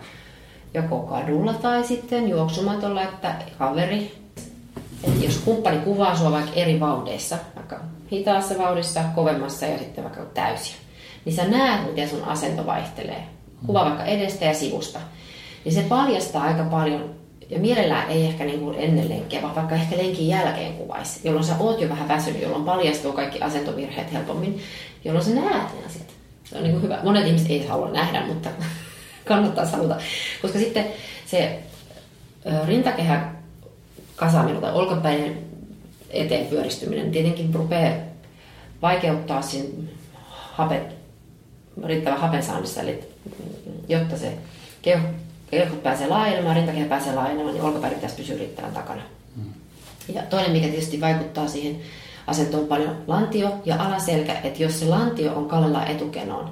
S2: joko kadulla tai sitten juoksumatolla, että kaveri, että jos kumppani kuvaa sua vaikka eri vaudeissa, vaikka hitaassa vauhdissa, kovemmassa ja sitten vaikka täysiä, niin sä näet, miten sun asento vaihtelee. Kuva vaikka edestä ja sivusta. Niin se paljastaa aika paljon, ja mielellään ei ehkä niin kuin ennen lenkkiä, vaan vaikka ehkä lenkin jälkeen kuvaisi, jolloin sä oot jo vähän väsynyt, jolloin paljastuu kaikki asentovirheet helpommin, jolloin sä näet ne asiat. Se on niin kuin hyvä. Monet ihmiset ei halua nähdä, mutta [LAUGHS] kannattaa haluta. Koska sitten se rintakehä kasaaminen tai olkapäinen eteen pyöristyminen tietenkin rupeaa vaikeuttaa siinä hape, riittävän hapen saannissa, eli jotta se keuhko, keuhkot pääsee laajenemaan, rintakehä pääsee laajenemaan, niin olkapääri pitäisi pysyä riittävän takana. Mm. Ja toinen, mikä tietysti vaikuttaa siihen asentoon on paljon lantio ja alaselkä, että jos se lantio on kallella etukenoon,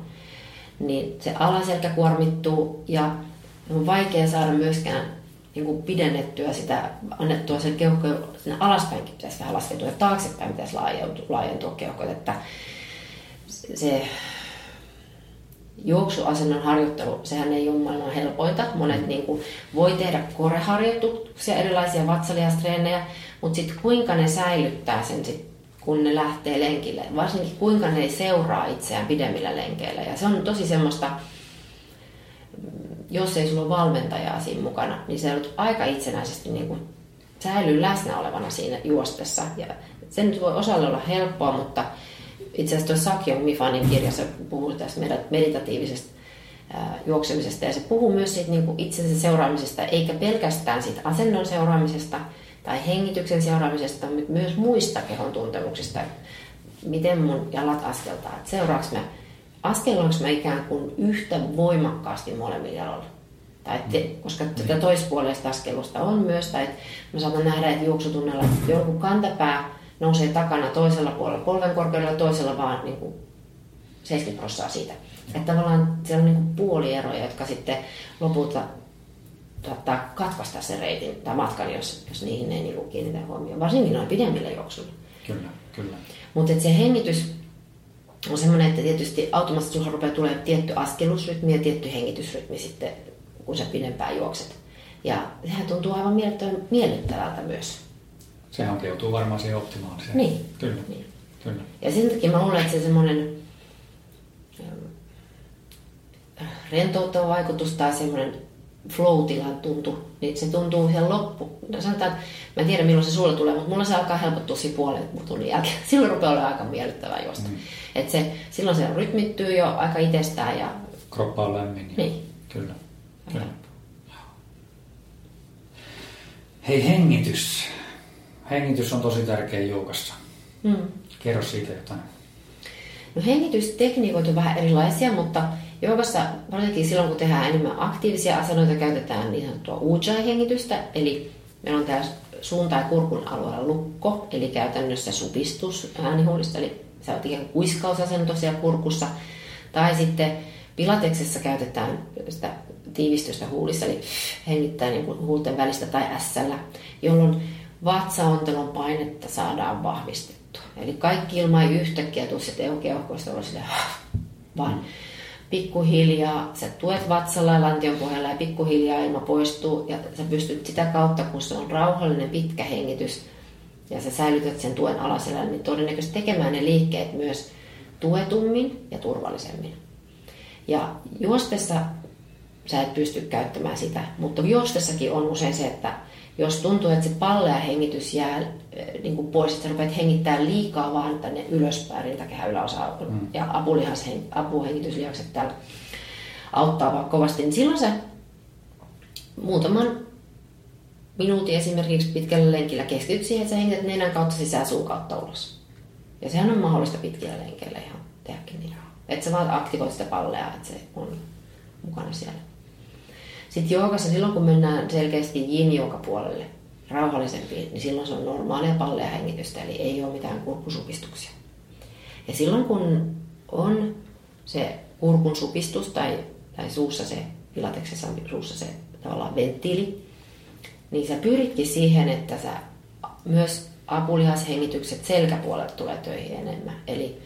S2: niin se alaselkä kuormittuu ja on vaikea saada myöskään niin kuin pidennettyä sitä, annettua sen keuhko sinne alaspäinkin pitäisi vähän laskeutua ja taaksepäin pitäisi laajentua, laajentua keuhkot, että se juoksuasennon harjoittelu, sehän ei ole maailman helpointa. Monet mm. niin kuin, voi tehdä koreharjoituksia, erilaisia vatsalihastreenejä, mutta sitten kuinka ne säilyttää sen sit, kun ne lähtee lenkille. Varsinkin kuinka ne seuraa itseään pidemmillä lenkeillä. Ja se on tosi semmoista, jos ei sulla ole valmentajaa siinä mukana, niin se on aika itsenäisesti niin kuin säilyy läsnä olevana siinä juostessa. Ja se nyt voi osalle olla helppoa, mutta itse asiassa tuossa Sakyong Mifanin kirjassa puhuu tästä meditatiivisesta juoksemisesta ja se puhuu myös siitä niin kuin itsensä seuraamisesta, eikä pelkästään siitä asennon seuraamisesta tai hengityksen seuraamisesta, mutta myös muista kehon tuntemuksista, miten mun jalat askeltaa, että seuraaks mä askelloinko mä ikään kuin yhtä voimakkaasti molemmilla jaloilla. Tai te, mm. koska tätä niin. toispuolesta askelusta on myös, tai mä saatan nähdä, että juoksutunnella joku kantapää nousee takana toisella puolella polven korkeudella, toisella vaan niin kuin 70 prosenttia siitä. Että tavallaan siellä on niin kuin puolieroja, jotka sitten lopulta tuottaa katkaista sen reitin tai matkan, jos, jos niihin ei niin kiinnitä huomioon. Varsinkin noin pidemmillä juoksuilla.
S1: Kyllä, kyllä.
S2: Mutta se hengitys on semmoinen, että tietysti automaattisesti sulla rupeaa tulemaan tietty askelusrytmi ja tietty hengitysrytmi sitten, kun sä pidempään juokset. Ja sehän tuntuu aivan miellyttävältä myös.
S1: Se hankeutuu varmaan siihen optimaaliseen.
S2: Niin.
S1: Kyllä.
S2: Niin.
S1: Kyllä.
S2: Ja sen takia mä luulen, että se semmoinen ähm, rentouttava vaikutus tai semmoinen flow-tilan tuntu, niin se tuntuu ihan loppu. Sanotaan, että mä en tiedä milloin se sulle tulee, mutta mulla se alkaa helpottua siinä puolen tunnin jälkeen. [LAUGHS] Silloin rupeaa olemaan aika miellyttävää juosta. Mm. Et se, silloin se rytmittyy jo aika itsestään. Ja...
S1: Kroppa on lämmin.
S2: Ja... Niin.
S1: Kyllä. Kyllä. Hei, hengitys. Hengitys on tosi tärkeä joukassa. Mm. Kerro siitä jotain.
S2: No hengitystekniikoita on vähän erilaisia, mutta joogassa varsinkin silloin, kun tehdään enemmän aktiivisia asennoita, käytetään niin sanottua ujjayi-hengitystä. Eli meillä on tämä suun tai kurkun alueella lukko, eli käytännössä supistus äänihuulista, eli se on ikään kuiskausasento siellä kurkussa. Tai sitten pilateksessa käytetään sitä tiivistystä huulissa, eli hengittää niin kuin huulten välistä tai ässällä, jolloin vatsaontelon painetta saadaan vahvistettua. Eli kaikki ilma ei yhtäkkiä tule sitten eukeuhkoista, vaan pikkuhiljaa sä tuet vatsalla ja lantion pohjalla ja pikkuhiljaa ilma poistuu ja sä pystyt sitä kautta, kun se on rauhallinen pitkä hengitys ja sä säilytät sen tuen alaselän, niin todennäköisesti tekemään ne liikkeet myös tuetummin ja turvallisemmin. Ja juostessa sä et pysty käyttämään sitä, mutta juostessakin on usein se, että jos tuntuu, että se pallea hengitys jää eh, niin kuin pois, että rupeat hengittää liikaa vaan tänne ylöspäin, rintakehä yläosa mm. ja apulihas, apuhengityslihakset täällä auttaa vaan kovasti, niin silloin sä muutaman minuutin esimerkiksi pitkällä lenkillä keskityt siihen, että sä hengität nenän kautta sisään suun kautta ulos. Ja sehän on mahdollista pitkillä lenkeillä ihan tehdäkin niin. Että sä vaan aktivoit sitä pallea, että se on mukana siellä. Sitten joogassa silloin, kun mennään selkeästi yin puolelle, rauhallisempi, niin silloin se on normaalia palleja hengitystä, eli ei ole mitään kurkusupistuksia. Ja silloin kun on se kurkun supistus tai, tai suussa se, pilateksessa suussa se tavallaan venttiili, niin sä pyritkin siihen, että sä myös apulihashengitykset selkäpuolelta tulee töihin enemmän. Eli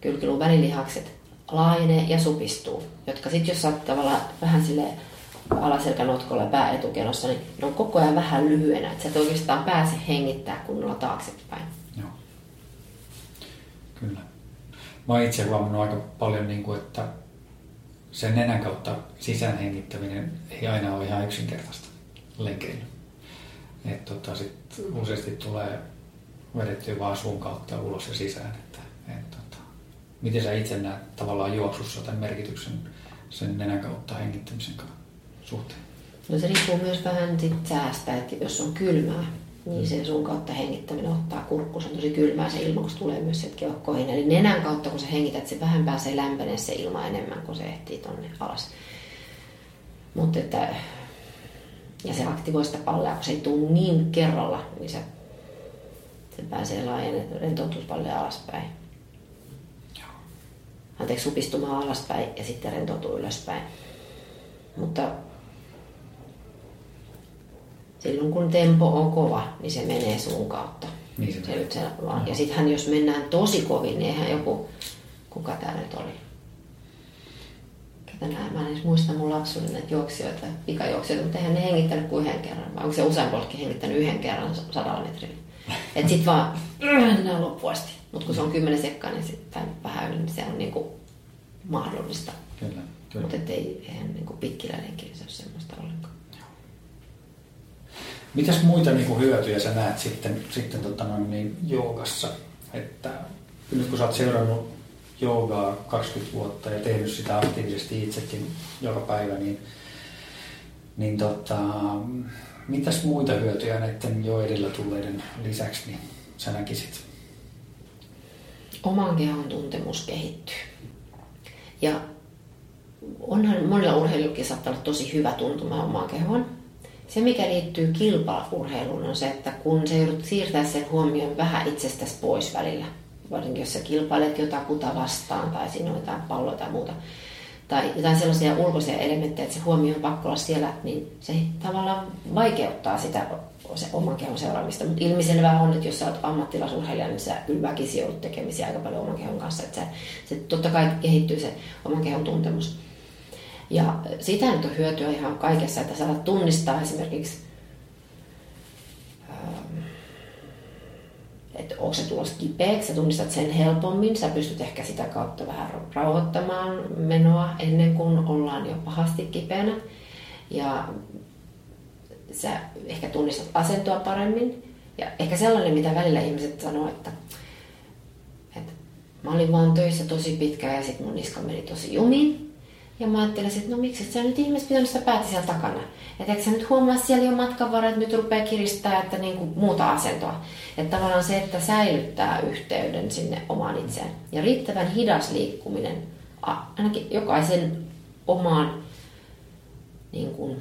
S2: kylkiluun välilihakset laajenee ja supistuu, jotka sitten jos sä tavallaan vähän sille alaselkänotkolla ja pääetukenossa, niin ne on koko ajan vähän lyhyenä, että sä et oikeastaan pääse hengittää kunnolla taaksepäin.
S1: Joo. Kyllä. Mä oon itse huomannut aika paljon, niin kuin, että sen nenän kautta sisään hengittäminen ei aina ole ihan yksinkertaista lenkeily. Että tota, sit useasti tulee vedettyä vaan suun kautta ulos ja sisään. Että, et, tota, miten sä itse näet tavallaan juoksussa tämän merkityksen sen nenän kautta hengittämisen suhteen?
S2: No se riippuu myös vähän sit säästä, että jos on kylmää, niin se sun kautta hengittäminen ottaa kurkku. Se on tosi kylmää se ilma, kun se tulee myös sieltä keuhkoihin. Eli nenän kautta, kun sä hengität, se vähän pääsee lämpenee se ilma enemmän, kun se ehtii tonne alas. Mutta että, ja se aktivoi sitä pallea, kun se ei tule niin kerralla, niin se, se pääsee laajenemaan, rentoutuu paljon alaspäin. Anteeksi, supistumaan alaspäin ja sitten rentoutuu ylöspäin. Mutta silloin kun tempo on kova, niin se menee suun kautta.
S1: Niin se
S2: se nyt se vaan. Ja sittenhän jos mennään tosi kovin, niin eihän joku, kuka tää nyt oli? Ketä nää, mä en edes muista mun lapsuuden näitä juoksijoita, pikajuoksijoita, mutta eihän ne hengittänyt kuin yhden kerran. Vai onko se useampikin hengittänyt yhden kerran sadalla metrillä? Et sit vaan, [LAUGHS] nää loppuun asti. Mutta kun se on kymmenen sekkaa, niin sitten vähän yli, niin se on niinku mahdollista.
S1: Kyllä, kyllä.
S2: Mutta ei, eihän niinku pitkillä lenkillä se ole semmoista ollenkaan.
S1: Mitäs muita niin kuin hyötyjä sä näet sitten, sitten tota noin, niin joogassa? Että nyt kun sä oot seurannut joogaa 20 vuotta ja tehnyt sitä aktiivisesti itsekin joka päivä, niin, niin tota, mitäs muita hyötyjä näiden jo edellä tulleiden lisäksi niin sä näkisit?
S2: Oman kehon tuntemus kehittyy. Ja onhan monilla urheilijoilla saattaa olla tosi hyvä tuntuma omaan kehoon. Se, mikä liittyy kilpaurheiluun, on se, että kun se joudut siirtää sen huomioon vähän itsestäsi pois välillä, varsinkin jos sä kilpailet jotakuta vastaan tai siinä on jotain palloa tai muuta, tai jotain sellaisia ulkoisia elementtejä, että se huomio on pakko olla siellä, niin se tavallaan vaikeuttaa sitä se oman kehon seuraamista. Mutta ilmiselvää on, että jos sä oot ammattilaisurheilija, niin sä kyllä väkisin joudut tekemisiä aika paljon oman kehon kanssa. Että se, se totta kai kehittyy se oman kehon tuntemus. Ja sitä nyt on hyötyä ihan kaikessa, että saat tunnistaa esimerkiksi, ähm, että onko se tulossa kipeäksi, sä tunnistat sen helpommin, sä pystyt ehkä sitä kautta vähän rauhoittamaan menoa ennen kuin ollaan jo pahasti kipeänä. Ja sä ehkä tunnistat asentoa paremmin. Ja ehkä sellainen, mitä välillä ihmiset sanoo, että, että mä olin vaan töissä tosi pitkään ja sitten mun niska meni tosi jumiin. Ja mä ajattelin, että no miksi et sä nyt ihmeessä pitänyt sitä päätä siellä takana. Että eikö sä nyt huomaa siellä jo matkan varrella, että nyt rupeaa kiristää, että niin kuin muuta asentoa. Että tavallaan se, että säilyttää yhteyden sinne omaan itseen. Ja riittävän hidas liikkuminen, ainakin jokaisen omaan niin kuin,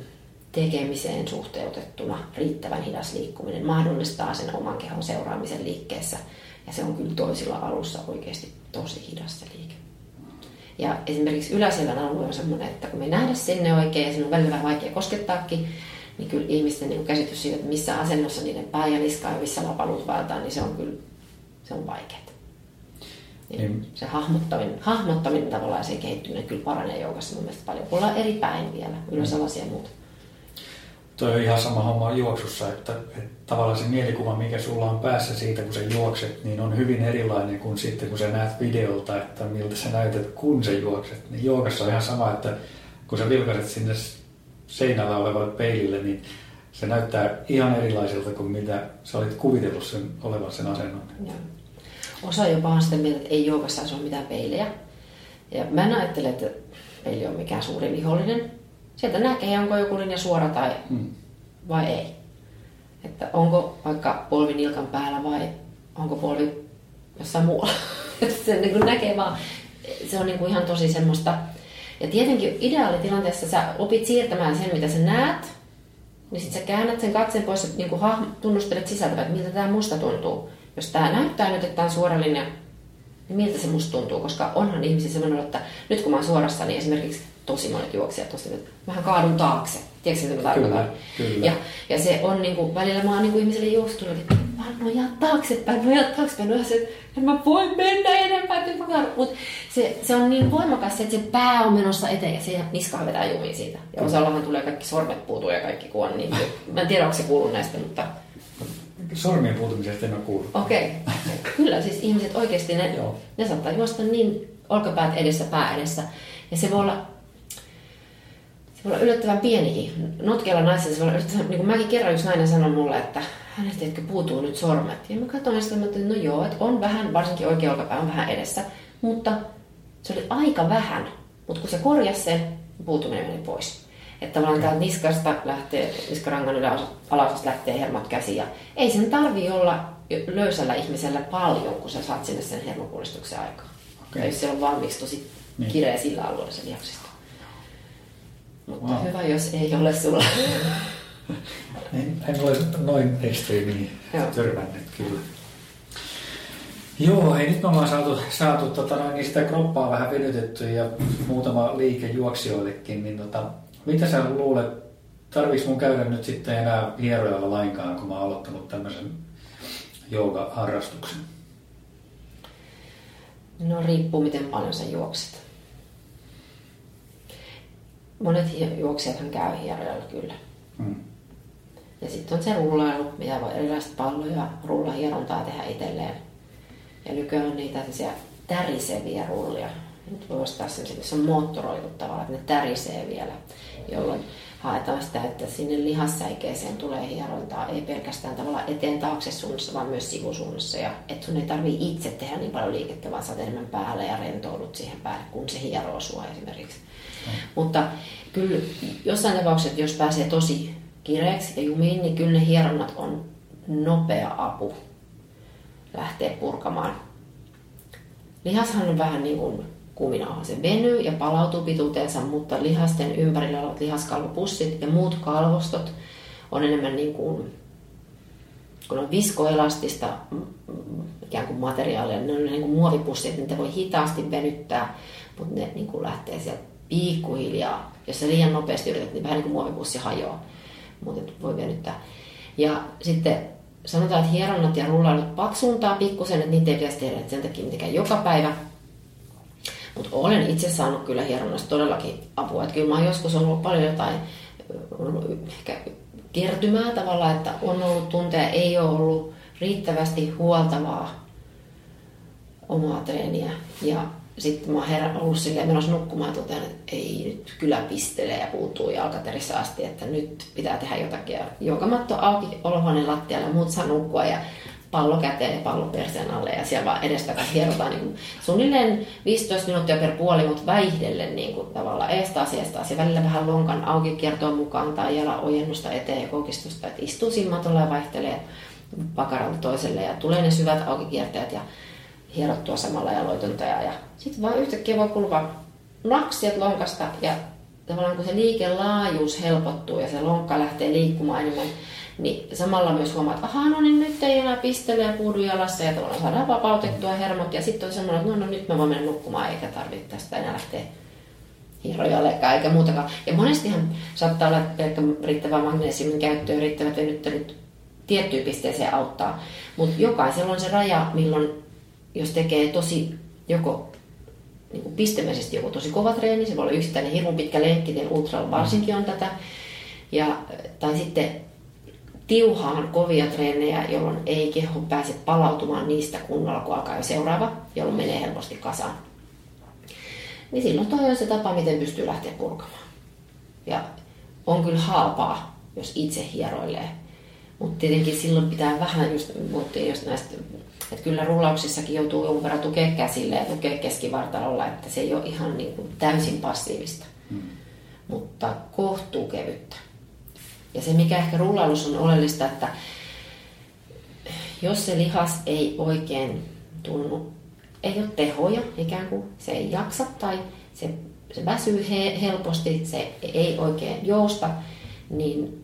S2: tekemiseen suhteutettuna riittävän hidas liikkuminen mahdollistaa sen oman kehon seuraamisen liikkeessä. Ja se on kyllä toisilla alussa oikeasti tosi hidas se liike. Ja esimerkiksi yläselän alue on sellainen, että kun me ei nähdä sinne oikein ja sinun on välillä vähän vaikea koskettaakin, niin kyllä ihmisten niin käsitys siitä, että missä asennossa niiden pää ja niska ja missä lapaluut vaeltaa, niin se on kyllä se on vaikeaa. Niin niin. Se hahmottaminen, hahmottaminen tavallaan ja se kehittyminen kyllä paranee joukassa mun mielestä paljon. Ollaan eri päin vielä, ylösalaisia ja muuta.
S1: Toi on ihan sama homma juoksussa, että, että tavallaan se mielikuva, mikä sulla on päässä siitä, kun sä juokset, niin on hyvin erilainen kuin sitten, kun sä näet videolta, että miltä sä näytät, kun sä juokset. Niin juokassa on ihan sama, että kun sä vilkaiset sinne seinällä olevalle peilille, niin se näyttää ihan erilaiselta kuin mitä sä olit kuvitellut sen olevan sen asennon.
S2: Osa jopa on sitä mieltä, että ei juokassa ole mitään peilejä. Ja mä en ajattele, että peili on mikään suuri vihollinen. Sieltä näkee, onko joku linja suora tai hmm. vai ei. Että onko vaikka polvi nilkan päällä vai onko polvi jossain muualla. [LAUGHS] se niin kuin näkee vaan, se on niin kuin ihan tosi semmoista. Ja tietenkin ideaalitilanteessa sä opit siirtämään sen, mitä sä näet, niin sitten sä käännät sen katseen pois ja niin kuin tunnustelet sisältä, että miltä tämä musta tuntuu. Jos tämä näyttää nyt, että tämä on suora linja, niin miltä se musta tuntuu? Koska onhan ihmisiä sellainen, että nyt kun mä oon suorassa, niin esimerkiksi tosi monet juoksijat tosi, että mähän kaadun taakse. Tiedätkö, mitä tarkoitan?
S1: Kyllä, kyllä.
S2: Ja, ja se on niin kuin, välillä mä oon niin kuin ihmisille juostunut, että mä nojaa taaksepäin, nojaa taaksepäin, nojaa se, että mä voin mennä enempää, mä Mutta se, se on niin voimakas, että se pää on menossa eteen ja se niska vetää jumiin siitä. Ja osallahan tulee kaikki sormet puutuu ja kaikki kuon. Niin, mä en tiedä, onko se kuullut näistä, mutta...
S1: Sormien puutumisesta en ole kuullut.
S2: Okei. Okay. Kyllä, siis ihmiset oikeasti, ne, ne saattaa juosta niin olkapäät edessä, pää edessä. Ja se voi olla se voi olla yllättävän pienikin. Notkealla naisessa se voi olla yllättävän, niin kuin mäkin kerran yksi nainen sanoi mulle, että hänestä etkö puutuu nyt sormet. Ja mä katsoin sitä, että no joo, että on vähän, varsinkin oikea olkapää on vähän edessä, mutta se oli aika vähän. Mutta kun se korjasi sen, puutuminen meni pois. Että tavallaan täältä niskasta lähtee, niskarangan alaosasta lähtee hermot käsiin. Ja ei sen tarvi olla löysällä ihmisellä paljon, kun sä saat sinne sen hermopuolistuksen aikaan. Okay. jos se on valmiiksi tosi niin. kireä sillä alueella se lihaksista. Mutta wow. hyvä, jos ei ole sulla. [LAUGHS]
S1: en, en ole noin ekstriimiin törmännyt kyllä. Joo, ei nyt me ollaan saatu, saatu tota, noin, niin sitä kroppaa vähän venytetty ja muutama liike juoksijoillekin, niin tota, mitä sä luulet, tarviiko mun käydä nyt sitten enää hierojalla lainkaan, kun mä oon aloittanut tämmöisen jooga-harrastuksen?
S2: No riippuu miten paljon sä juokset. Monet juoksijathan käy hierojalla kyllä. Hmm. Ja sitten on se rullailu, mitä voi erilaiset palloja, rullahierontaa tehdä itselleen. Ja nykyään on niitä täriseviä rullia. Nyt voi ostaa sellaisia, missä on moottoroitu tavalla, että ne tärisee vielä, jolloin haetaan sitä, että sinne lihassäikeeseen tulee hierontaa, ei pelkästään tavallaan eteen taakse suunnassa, vaan myös sivusuunnassa. Ja että sun ei tarvii itse tehdä niin paljon liikettä, vaan saat enemmän päälle ja rentoudut siihen päälle, kun se hieroo sua esimerkiksi. Mutta kyllä jossain tapauksessa, jos pääsee tosi kireeksi ja jumiin, niin kyllä ne hieronnat on nopea apu lähteä purkamaan. Lihashan on vähän niin kuin kuminauha. Se venyy ja palautuu pituuteensa, mutta lihasten ympärillä olevat lihaskalvopussit ja muut kalvostot on enemmän niin kuin, kun on viskoelastista ikään kuin materiaalia, ne on niin kuin muovipussit, niitä voi hitaasti venyttää, mutta ne niin kuin lähtee sieltä pikkuhiljaa. Jos sä liian nopeasti yrität, niin vähän niin kuin muovipussi hajoaa, mutta voi venyttää. Ja sitten sanotaan, että hieronnat ja rullailut paksuuntaa pikkusen, että niitä ei pitäisi tehdä sen takia mitenkään joka päivä, mutta olen itse saanut kyllä hieronnasta todellakin apua. Että kyllä mä oon joskus ollut paljon jotain ehkä kertymää tavalla, että on ollut tunteja, ei ole ollut riittävästi huoltavaa omaa treeniä. Ja sitten mä oon herä, ollut silleen menossa nukkumaan että ei nyt kyllä pistelee ja puutuu jalkaterissä asti, että nyt pitää tehdä jotakin. Ja joukamatto auki olohuoneen lattialle ja muut saa nukkua ja pallo käteen ja pallo perseen alle ja siellä vaan edestakaisin hierotaan niin suunnilleen 15 minuuttia per puoli, mutta väihdellen niin kuin tavallaan eestaas eestaas ja välillä vähän lonkan auki kiertoon mukaan tai jalan ojennusta eteen ja kokistusta, että istuu silmatolla ja vaihtelee pakaralta toiselle ja tulee ne syvät aukikierteet ja hierottua samalla ja loitontoja ja sitten vaan yhtäkkiä voi kulua naksiat lonkasta ja tavallaan kun se liikelaajuus helpottuu ja se lonkka lähtee liikkumaan enemmän, niin samalla myös huomaat, että ahaa, no niin nyt ei enää pistele ja puudu jalassa ja tavallaan saadaan vapautettua hermot. Ja sitten on semmoinen, että no, no nyt mä voin mennä nukkumaan eikä tarvitse tästä enää lähteä hierojallekaan eikä muutakaan. Ja monestihan saattaa olla, että pelkkä riittävä magneesiumin käyttö ja riittävät venyttelyt tiettyyn pisteeseen auttaa. Mutta jokaisella on se raja, milloin jos tekee tosi joko niin kuin pistemäisesti joku tosi kova treeni, se voi olla yksittäinen hirveän pitkä lenkki, ultra varsinkin on tätä, ja, tai sitten tiuhaan kovia treenejä, jolloin ei keho pääse palautumaan niistä kunnolla, kun alkaa jo seuraava, jolloin menee helposti kasaan. Niin silloin toi on se tapa, miten pystyy lähteä purkamaan. Ja on kyllä halpaa, jos itse hieroilee. Mutta tietenkin silloin pitää vähän, just puhuttiin just näistä, että kyllä rullauksissakin joutuu jonkun verran tukea käsille ja tukea keskivartalolla, että se ei ole ihan niin kuin täysin passiivista, hmm. mutta kohtuu kevyttä. Ja se, mikä ehkä rullailussa on oleellista, että jos se lihas ei oikein tunnu, ei ole tehoja ikään kuin, se ei jaksa tai se, se väsyy he, helposti, se ei oikein jousta, niin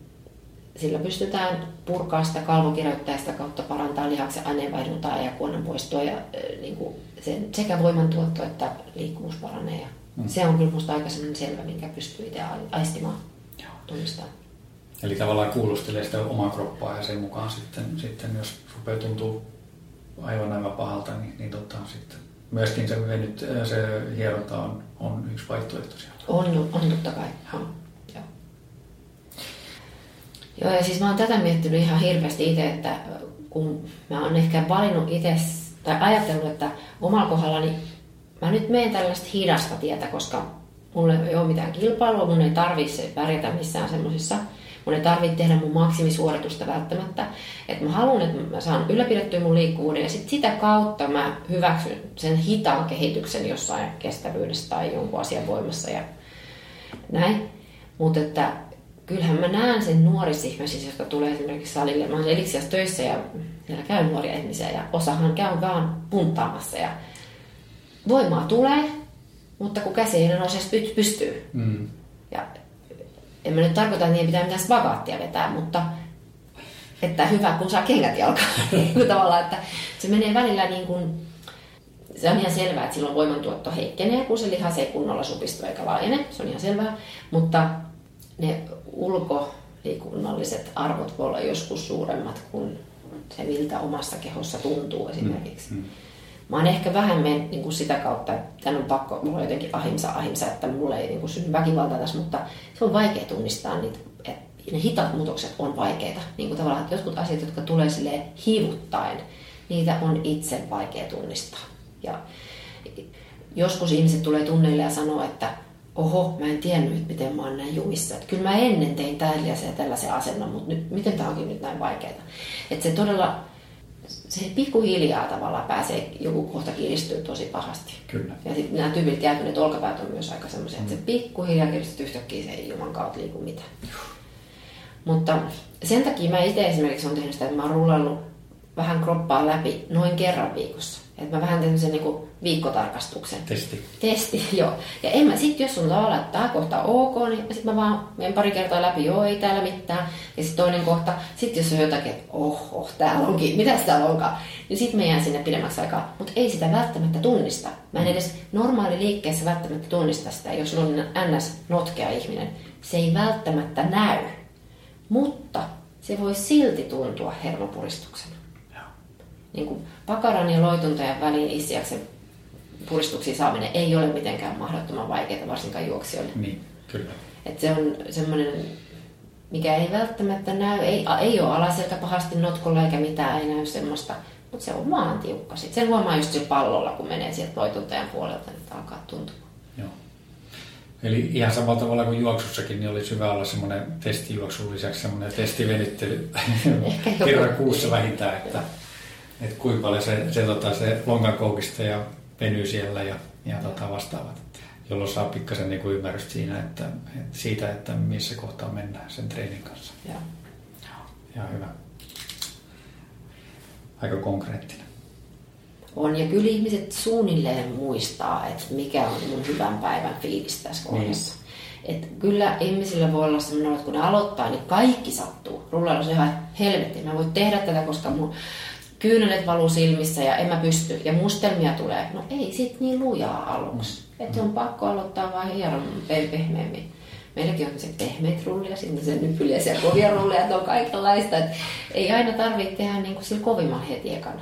S2: sillä pystytään purkaa sitä kalvokirjoittaa ja sitä kautta parantaa lihaksen aineenvaihduntaa ja kuonnanpoistoa ja niin kuin sen, sekä voimantuotto että liikkuvuus paranee. Ja mm. Se on kyllä minusta aika selvä, minkä pystyy itse aistimaan, tunnistamaan.
S1: Eli tavallaan kuulustelee sitä omaa kroppaa ja sen mukaan sitten, sitten jos rupeaa tuntuu aivan aivan pahalta, niin, niin tota, sitten myöskin se, venyt, se hieronta on, on yksi vaihtoehto siellä.
S2: On, on totta kai. On. Joo. Ja siis mä oon tätä miettinyt ihan hirveästi itse, että kun mä oon ehkä valinnut itse tai ajatellut, että omalla kohdallani mä nyt menen tällaista hidasta tietä, koska mulla ei ole mitään kilpailua, mun ei tarvitse pärjätä missään semmoisissa Mun ei tarvitse tehdä mun maksimisuoritusta välttämättä. Että mä haluan, että mä saan ylläpidettyä mun liikkuvuuden ja sit sitä kautta mä hyväksyn sen hitaan kehityksen jossain kestävyydessä tai jonkun asian voimassa ja näin. Mutta että kyllähän mä näen sen nuorissa ihmisissä, jotka tulee esimerkiksi salille. Mä olen Eliksiassa töissä ja siellä käy nuoria ihmisiä ja osahan käy vaan puntaamassa ja voimaa tulee, mutta kun käsi ei nouse pystyy. Mm. Ja en mä nyt tarkoita, että niiden pitää mitään spagaattia vetää, mutta että hyvä, kun saa kengät jalkaan. [LAUGHS] Tavallaan, että se menee välillä niin kuin, se on ihan selvää, että silloin voimantuotto heikkenee, kun se lihas ei kunnolla supistu eikä laajene. Se on ihan selvää. Mutta ne ulkoliikunnalliset arvot voi olla joskus suuremmat kuin se, miltä omassa kehossa tuntuu esimerkiksi. Mm, mm. Mä oon ehkä vähemmän niin kuin sitä kautta, että tämän on pakko, mulla on jotenkin ahimsa, ahimsa, että mulle ei niin kuin synny väkivaltaa tässä, mutta se on vaikea tunnistaa niitä, että ne hitaat muutokset on vaikeita. Niin kuin tavallaan, että jotkut asiat, jotka tulee sille hiivuttaen, niitä on itse vaikea tunnistaa. Ja joskus ihmiset tulee tunneille ja sanoo, että oho, mä en tiennyt, miten mä oon näin jumissa. Että kyllä mä ennen tein tällaisen ja tällaisen asennon, mutta nyt, miten tämä onkin nyt näin vaikeaa. Että se todella, se pikkuhiljaa tavallaan pääsee, joku kohta kiristyy tosi pahasti.
S1: Kyllä.
S2: Ja sitten nämä tyvilt jäätyneet olkapäät on myös aika semmoisia, että se mm. pikkuhiljaa kiristyy yhtäkkiä, se ei juman kautta liiku mitään. Mutta sen takia mä itse esimerkiksi olen tehnyt sitä, että mä oon rullannut vähän kroppaa läpi noin kerran viikossa. Että mä vähän teen sen niinku viikkotarkastuksen.
S1: Testi.
S2: Testi, [LAUGHS] joo. Ja en mä sit, jos sun tavallaan, että tää kohta ok, niin sit mä vaan menen pari kertaa läpi, joo, ei täällä mitään. Ja sitten toinen kohta, sit jos on jotakin, että oh, oh, täällä onkin, mitäs täällä onkaan, niin sit mä jään sinne pidemmäksi aikaa. Mutta ei sitä välttämättä tunnista. Mä en edes normaali liikkeessä välttämättä tunnista sitä, jos on ns. notkea ihminen. Se ei välttämättä näy. Mutta se voi silti tuntua hermopuristuksena niin kuin pakaran ja loituntajan väliin issiaksen puristuksiin saaminen ei ole mitenkään mahdottoman vaikeaa, varsinkaan juoksijoille.
S1: Niin, kyllä.
S2: Et se on semmoinen, mikä ei välttämättä näy, ei, ei ole alaselkä pahasti notkolla eikä mitään, ei näy semmoista, mutta se on vaan tiukka. Sitten sen huomaa just sillä pallolla, kun menee sieltä loituntajan puolelta, että alkaa tuntumaan.
S1: Joo. Eli ihan samalla tavalla kuin juoksussakin, niin olisi hyvä olla semmoinen testijuoksun lisäksi semmoinen testivenyttely [LAUGHS] kerran kuussa vähintään, että että kuinka paljon se, se, tota, se lonkan koukista ja venyy siellä ja, ja tota, vastaavat. Jolloin saa pikkasen niin ymmärrystä siinä, että, että siitä, että missä kohtaa mennään sen treenin kanssa.
S2: Ja,
S1: ja hyvä. Aika konkreettinen.
S2: On, ja kyllä ihmiset suunnilleen muistaa, että mikä on mun hyvän päivän fiilis tässä niin. kohdassa. Niin. Et kyllä ihmisillä voi olla sellainen, että kun ne aloittaa, niin kaikki sattuu. Rullalla on ihan helvetti. Mä voin tehdä tätä, koska mun kyynelet valuu silmissä ja en mä pysty ja mustelmia tulee. No ei sit niin lujaa aluksi. Mm. Että on pakko aloittaa vaan hieman pehmeämmin. Meilläkin on se pehmeät rullia, sitten se nypyliäisiä kovia rullia, että on kaikenlaista. Että ei aina tarvitse tehdä niin kuin sillä kovimman heti ekana.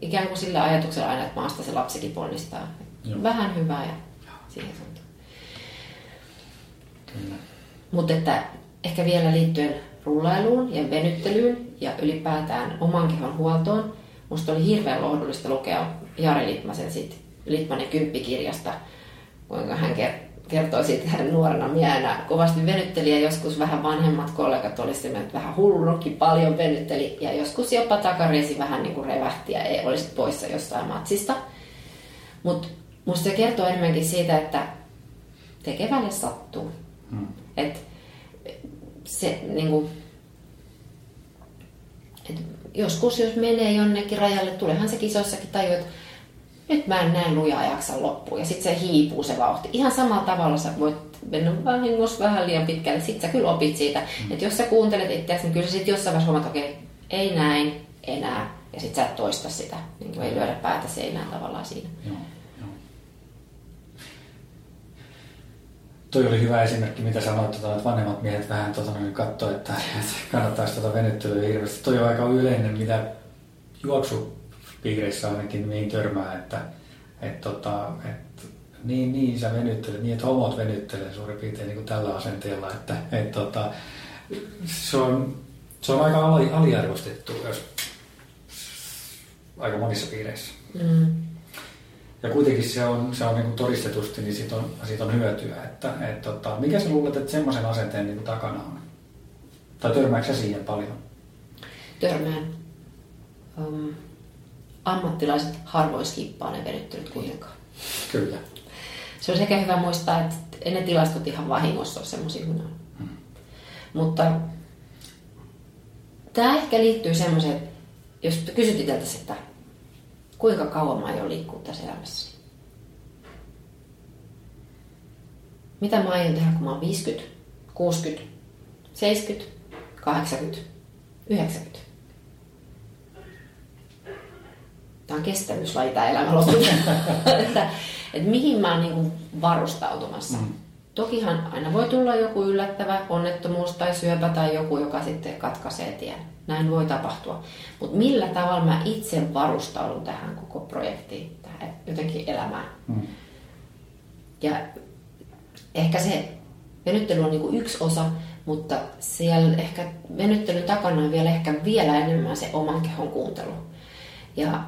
S2: Ikään kuin sillä ajatuksella aina, että maasta se lapsikin ponnistaa. Joo. Vähän hyvää ja siihen suuntaan. Mutta että ehkä vielä liittyen rullailuun ja venyttelyyn ja ylipäätään oman kehon huoltoon. Musta oli hirveän lohdullista lukea Jari Litmasen sit Litmanen kymppikirjasta, kuinka hän kertoi siitä, että hän nuorena miehenä kovasti venytteli ja joskus vähän vanhemmat kollegat olisivat että vähän hullunkin paljon venytteli ja joskus jopa takariesi vähän niin kuin revähti ja ei olisi poissa jostain matsista. Mutta musta se kertoo enemmänkin siitä, että tekevälle sattuu. Hmm. Et se niin kuin, et joskus jos menee jonnekin rajalle, tulehan se kisoissakin tajua, että nyt mä en näe lujaa jaksa loppuun. Ja sitten se hiipuu se vauhti. Ihan samalla tavalla sä voit mennä vahingossa vähän liian pitkälle. Sitten sä kyllä opit siitä. Mm. Että jos sä kuuntelet itseäsi, niin kyllä sä sitten jossain vaiheessa huomaat, okei, okay, ei näin enää. Ja sitten sä et toista sitä. Niin kuin ei lyödä päätä seinään tavallaan siinä.
S1: Joo. Toi oli hyvä esimerkki, mitä sanoit, tota, että vanhemmat miehet vähän tota, katsoo, että, että [LAUGHS] kannattaisi tuota venyttelyä hirveästi. Toi on aika yleinen, mitä juoksupiireissä ainakin mihin törmää, että, että, tota, että niin, niin sä venyttelet, niin että homot venyttelee suurin piirtein niin kuin tällä asenteella, että, että tota, se, on, se on aika aliarvostettu jos aika monissa piireissä. Mm. Ja kuitenkin se on, se on niin kuin todistetusti, niin siitä on, siitä on hyötyä. Että, et, tota, mikä sä luulet, että semmoisen asenteen niin takana on? Tai törmääkö siihen paljon?
S2: Törmään. Um, ammattilaiset harvoin skippaa ne venyttelyt kuitenkaan.
S1: Kyllä.
S2: se on sekä hyvä muistaa, että ennen tilastot ihan vahingossa ole semmoisia kuin hmm. Mutta tämä ehkä liittyy semmoiseen, jos kysyt itseltäsi, että kuinka kauan mä aion liikkua tässä elämässäni. Mitä mä aion tehdä, kun mä oon 50, 60, 70, 80, 90? Tämä on kestävyyslaji tämä elämä lopulta. [LAUGHS] että, että mihin mä oon niin varustautumassa. Mm. Tokihan aina voi tulla joku yllättävä onnettomuus tai syöpä tai joku, joka sitten katkaisee tien. Näin voi tapahtua. Mutta millä tavalla mä itse varustaudun tähän koko projektiin, tähän jotenkin elämään. Mm. Ja ehkä se venyttely on niinku yksi osa, mutta siellä ehkä venyttelyn takana on vielä ehkä vielä enemmän se oman kehon kuuntelu. Ja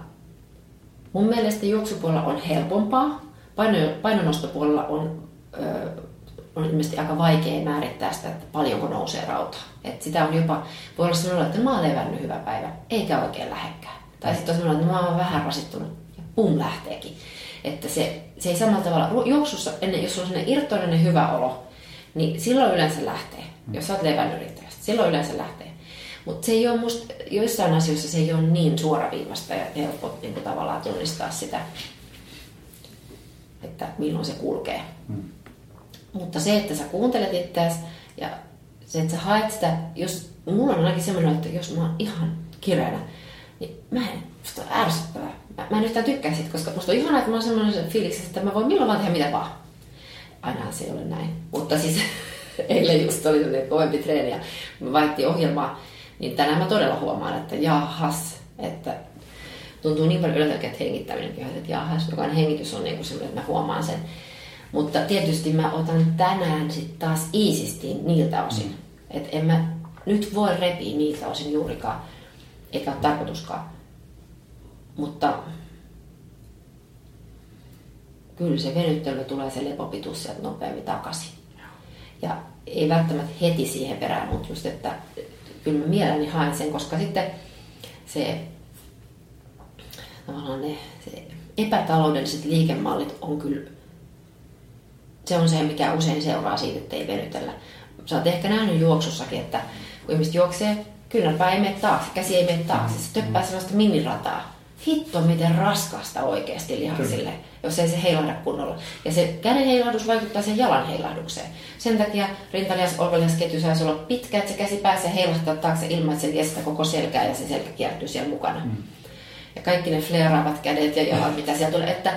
S2: mun mielestä juoksupuolella on helpompaa, painonostopuolella on on ilmeisesti aika vaikea määrittää sitä, että paljonko nousee rautaa. Et sitä on jopa, voi olla sellainen, että mä oon levännyt hyvä päivä, eikä oikein lähekkään. Tai sitten on sellainen, että mä oon vähän rasittunut ja pum lähteekin. Että se, se ei samalla tavalla, juoksussa, ennen, jos on sellainen irtoinen hyvä olo, niin silloin yleensä lähtee. Mm. Jos sä oot levännyt riittävästi, silloin yleensä lähtee. Mutta se ei ole musta, joissain asioissa se ei ole niin suoraviivasta ja helppo niin tavallaan tunnistaa sitä, että milloin se kulkee. Mm. Mutta se, että sä kuuntelet itseäsi ja se, että sä haet sitä, jos mulla on ainakin semmoinen, että jos mä oon ihan kireänä, niin mä en, musta on ärsyttävää. Mä, mä en yhtään tykkää siitä, koska musta on ihanaa, että mä oon semmoinen fiiliksi, että mä voin milloin vaan tehdä mitä vaan. Aina se ei ole näin. Mutta siis [LAUGHS] eilen just oli sellainen kovempi treeni ja mä vaihtiin ohjelmaa, niin tänään mä todella huomaan, että jahas, että tuntuu niin paljon yllättävää, että hengittäminenkin että jahas, jokainen hengitys on niin kuin semmoinen, että mä huomaan sen. Mutta tietysti mä otan tänään sitten taas iisisti niiltä osin. Mm. Että en mä nyt voi repiä niiltä osin juurikaan, eikä ole tarkoituskaan. Mutta kyllä se venyttely tulee se lepopituus sieltä nopeammin takaisin. Ja ei välttämättä heti siihen perään, mutta just, että kyllä mä mielelläni haen sen, koska sitten se tavallaan ne se epätaloudelliset liikemallit on kyllä se on se, mikä usein seuraa siitä, että ei venytellä. Sä oot ehkä nähnyt juoksussakin, että kun ihmiset juoksee, kyynärpää ei mene taakse, käsi ei mene taakse, se töppää mm. sellaista minirataa. Hitto, miten raskasta oikeasti lihasille, jos ei se heilahda kunnolla. Ja se käden heilahdus vaikuttaa sen jalan heilahdukseen. Sen takia rintalias olveliasketju saisi olla pitkä, että se käsi pääsee heilahtaa taakse ilman, että se vie koko selkää ja se selkä kiertyy siellä mukana. Mm ja kaikki ne fleeraavat kädet ja jalat, mitä sieltä tulee, että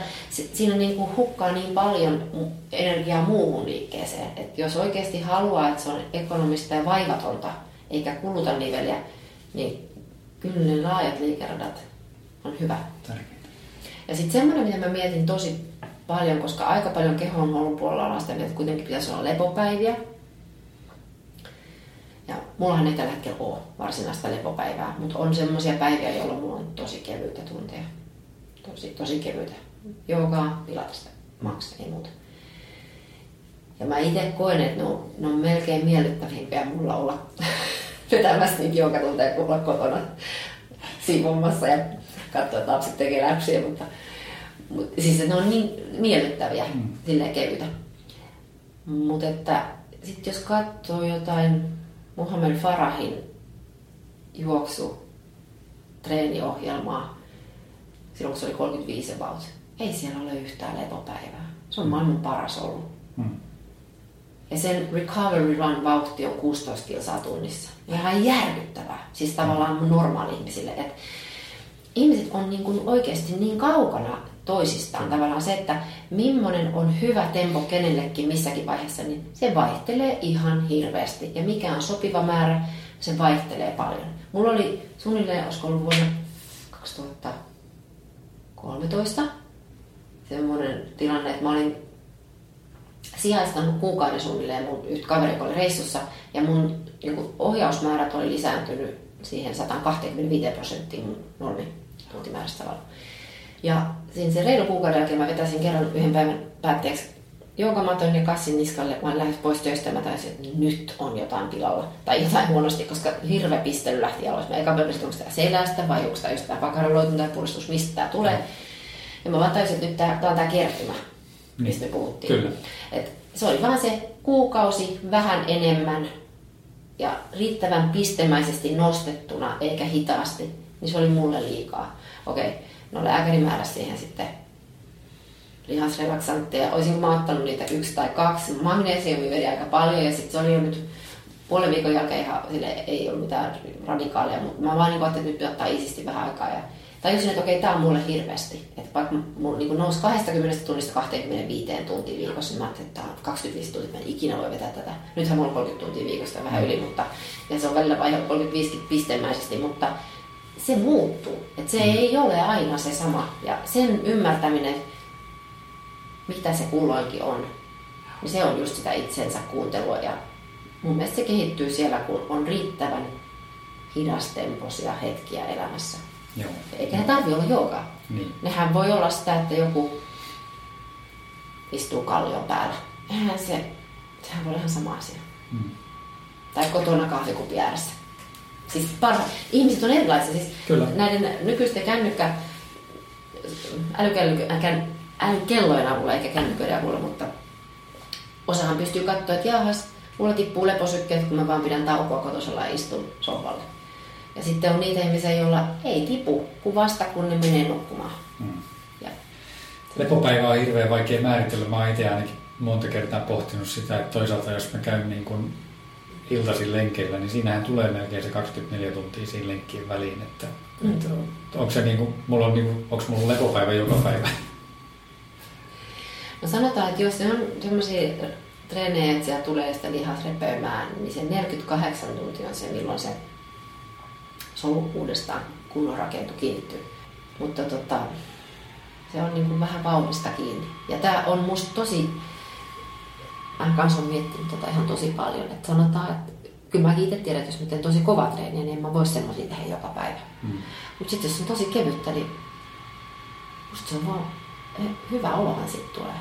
S2: siinä niin kuin hukkaa niin paljon energiaa muuhun liikkeeseen, että jos oikeasti haluaa, että se on ekonomista ja vaivatonta, eikä kuluta niveliä, niin kyllä ne laajat liikeradat on hyvä. Tärkeintä. Ja sitten semmoinen, mitä mä mietin tosi paljon, koska aika paljon kehon puolella on sitä että kuitenkin pitäisi olla lepopäiviä, ja mullahan ei tällä hetkellä ole varsinaista lepopäivää, mutta on semmoisia päiviä, jolloin mulla on tosi kevyitä tunteja. Tosi, tosi kevyitä. Joogaa, pilatista, maks, ei muuta. Ja mä itse koen, että ne on, ne on melkein miellyttävimpiä mulla olla [LAUGHS] vetämässä niitä joogatunteja kuin olla kotona siivomassa ja katsoa, että lapset tekee läpsiä, mutta, mutta siis ne on niin miellyttäviä, mm. silleen kevyitä. Mutta että sitten jos katsoo jotain Muhammed Farahin juoksu treeniohjelmaa silloin, kun se oli 35 about. Ei siellä ole yhtään lepopäivää. Se on mm. maailman paras ollut. Mm. Ja sen recovery run vauhti on 16 kilsaa tunnissa. Ihan järkyttävää. Siis tavallaan normaali ihmisille. Että ihmiset on niin kuin oikeasti niin kaukana toisistaan. Tavallaan se, että millainen on hyvä tempo kenellekin missäkin vaiheessa, niin se vaihtelee ihan hirveästi. Ja mikä on sopiva määrä, se vaihtelee paljon. Mulla oli suunnilleen, olisiko ollut vuonna 2013 semmoinen tilanne, että mä olin sijaistanut kuukauden suunnilleen mun yhtä kaveri, oli reissussa, ja mun niin ohjausmäärät oli lisääntynyt siihen 125 prosenttiin mun normi tuntimäärästä tavalla. Ja siinä se reilu kuukauden jälkeen mä vetäisin kerran yhden päivän päätteeksi joogamaton ja kassin niskalle, mä lähdin pois töistä ja mä taisin, että nyt on jotain pilalla. Tai jotain huonosti, koska hirveä pistely lähti aloissa. Mä eka pelkästään, onko tämä selästä vai onko tämä just tämä pakaraloitunut tai puristus, mistä tämä tulee. Ja mä vaan taisin, että nyt tämä, tämä on tämä kertymä. mistä me puhuttiin.
S1: Kyllä.
S2: Et se oli vaan se kuukausi vähän enemmän ja riittävän pistemäisesti nostettuna eikä hitaasti, niin se oli mulle liikaa. Okei, no lääkäri määräsi siihen sitten lihasrelaksantteja. Olisinko mä ottanut niitä yksi tai kaksi. Magnesiumi veri aika paljon ja sitten se oli jo nyt puolen viikon jälkeen ihan sille ei ollut mitään radikaaleja, mutta mä vaan niin että nyt ottaa isisti vähän aikaa ja tajusin, että okei, tämä on mulle hirveästi. Että vaikka mulla niin nousi 20 tunnista 25 tuntia viikossa, niin mä ajattelin, että 25 tuntia, mä en ikinä voi vetää tätä. Nythän mulla on 30 tuntia viikosta vähän yli, mutta ja se on välillä vaihe 35 pistemäisesti, mutta se muuttuu. Että se mm. ei ole aina se sama. Ja sen ymmärtäminen, mitä se kulloinkin on, niin se on just sitä itsensä kuuntelua. Ja mun mielestä se kehittyy siellä, kun on riittävän hidastempoisia hetkiä elämässä.
S1: Joo.
S2: Eikä ne tarvi olla joogaa.
S1: Niin.
S2: Nehän voi olla sitä, että joku istuu kallion päällä. Eihän se, sehän voi olla ihan sama asia.
S1: Mm.
S2: Tai kotona kahvikuppi ääressä. Siis parha, ihmiset on erilaisia. Siis
S1: Kyllä.
S2: näiden nykyisten kännykkä, äh, älykellojen avulla eikä kännyköiden avulla, mutta osahan pystyy katsoa, että jahas, mulla tippuu leposykkeet, kun mä vaan pidän taukoa kotosella ja istun sohvalle. Ja sitten on niitä ihmisiä, joilla ei tipu, kun vasta kun ne menee nukkumaan.
S1: Mm.
S2: Ja
S1: Lepopäivä on hirveän vaikea määritellä. Mä oon itse ainakin monta kertaa pohtinut sitä, että toisaalta jos mä käyn niin kuin iltaisin lenkeillä, niin siinähän tulee melkein se 24 tuntia siinä lenkkien väliin. Että,
S2: Mm.
S1: että onko se niin kuin, mulla on niin kuin, onko mulla lepopäivä joka päivä?
S2: No sanotaan, että jos se on sellaisia treenejä, että siellä tulee sitä lihas repöimään, niin se 48 tuntia on se, milloin se solu uudestaan kunnon rakentu kiinnittyy. Mutta tota, se on niin kuin vähän vauhdista kiinni. Ja tämä on musta tosi, mä kanssa on miettinyt tota ihan tosi paljon, että sanotaan, että kyllä mä itse tiedän, että jos mä teen tosi kova treeniä, niin en mä voi semmoisia tehdä joka päivä.
S1: Mm.
S2: Mutta sitten jos on tosi kevyttä, niin musta se on vaan hyvä olohan sitten tulee.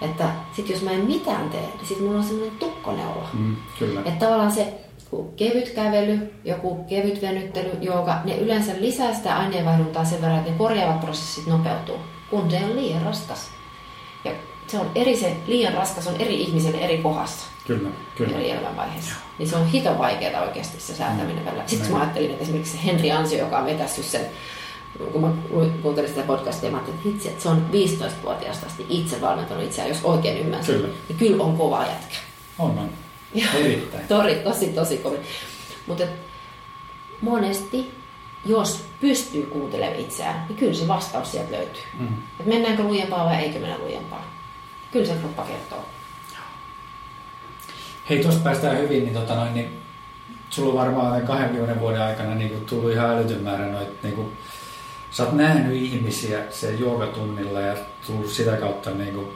S2: Että sit jos mä en mitään tee, niin sit mulla on semmoinen tukkonen olo.
S1: Mm, kyllä.
S2: Että tavallaan se kevyt kävely, joku kevyt venyttely, joka ne yleensä lisää sitä aineenvaihduntaa sen verran, että ne korjaavat prosessit nopeutuu, kun se on liian raskas. Se on eri se, liian raskas on eri ihmiselle eri kohdassa,
S1: Kyllä, kyllä.
S2: eri elämänvaiheessa. Niin se on hito vaikeaa oikeasti se säätäminen välillä. Sitten mä ajattelin, että esimerkiksi se Henri Ansio, joka on vetässyt sen kun mä kuuntelin sitä podcastia, mä ajattelin, että hitsi, että se on 15-vuotiaasta asti itse valmentanut itseään, jos oikein ymmärsin.
S1: Kyllä.
S2: Niin kyllä on kova jätkä.
S1: On, on.
S2: Ja-
S1: Erittäin.
S2: Tori, tosi, tosi kovin. Mutta monesti, jos pystyy kuuntelemaan itseään, niin kyllä se vastaus sieltä löytyy.
S1: Mm.
S2: Et mennäänkö lujempaa vai eikö mennä lujempaa? Kyllä se kroppa kertoo.
S1: Hei, tuosta päästään hyvin, niin, tota noin, niin sulla on varmaan tämän 20 vuoden aikana niin kuin, tullut ihan älytön määrä noit, niin kuin, sä oot nähnyt ihmisiä se joogatunnilla ja tullut sitä kautta niin kuin,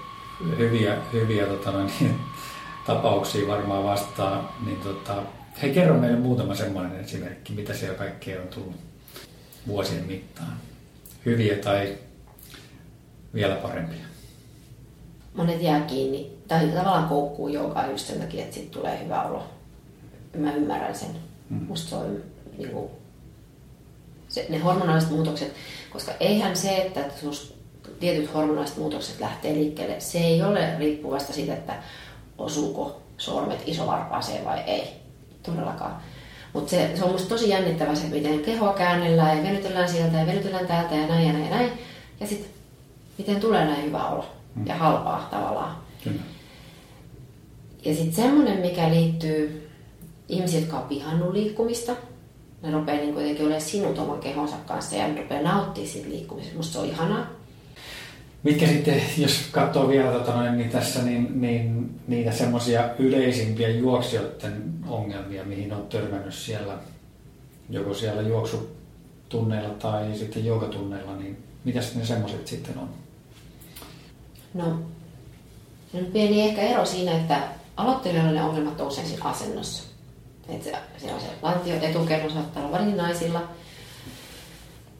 S1: hyviä, hyviä tota noin, niin, tapauksia varmaan vastaan. Niin, tota, hei, kerro meille muutama semmoinen esimerkki, mitä siellä kaikkea on tullut vuosien mittaan. Hyviä tai vielä parempia.
S2: Monet jää kiinni, tai tavallaan koukkuu joogaa just sen takia, että siitä tulee hyvä olo. Mä ymmärrän sen.
S1: Mm.
S2: Musta se on niin kuin, se, ne hormonaaliset muutokset, koska eihän se, että sus tietyt hormonaaliset muutokset lähtee liikkeelle, se ei ole riippuvasta siitä, että osuuko sormet isovarpaaseen vai ei. Todellakaan. Mutta se, se on musta tosi jännittävä se, miten kehoa käännellään ja venytellään sieltä ja venytellään täältä ja näin ja näin ja näin. Ja sitten miten tulee näin hyvä olo ja halpaa tavallaan.
S1: Kyllä.
S2: Ja sitten semmoinen, mikä liittyy ihmisiin, jotka on vihannut liikkumista. Ne rupeaa niin kuitenkin olemaan sinut oman kehonsa kanssa ja ne rupeaa nauttia siitä liikkumisesta. Musta se on ihanaa.
S1: Mitkä sitten, jos katsoo vielä tota noin, niin tässä, niin, niin niitä semmoisia yleisimpiä juoksijoiden ongelmia, mihin on törmännyt siellä, joko siellä juoksutunneilla tai sitten joogatunneilla, niin mitä ne semmoiset sitten on?
S2: No, on pieni ehkä ero siinä, että aloittelijoilla ne ongelmat on usein asennossa. Et se, se on se lantio etukerros saattaa olla varsinkin naisilla.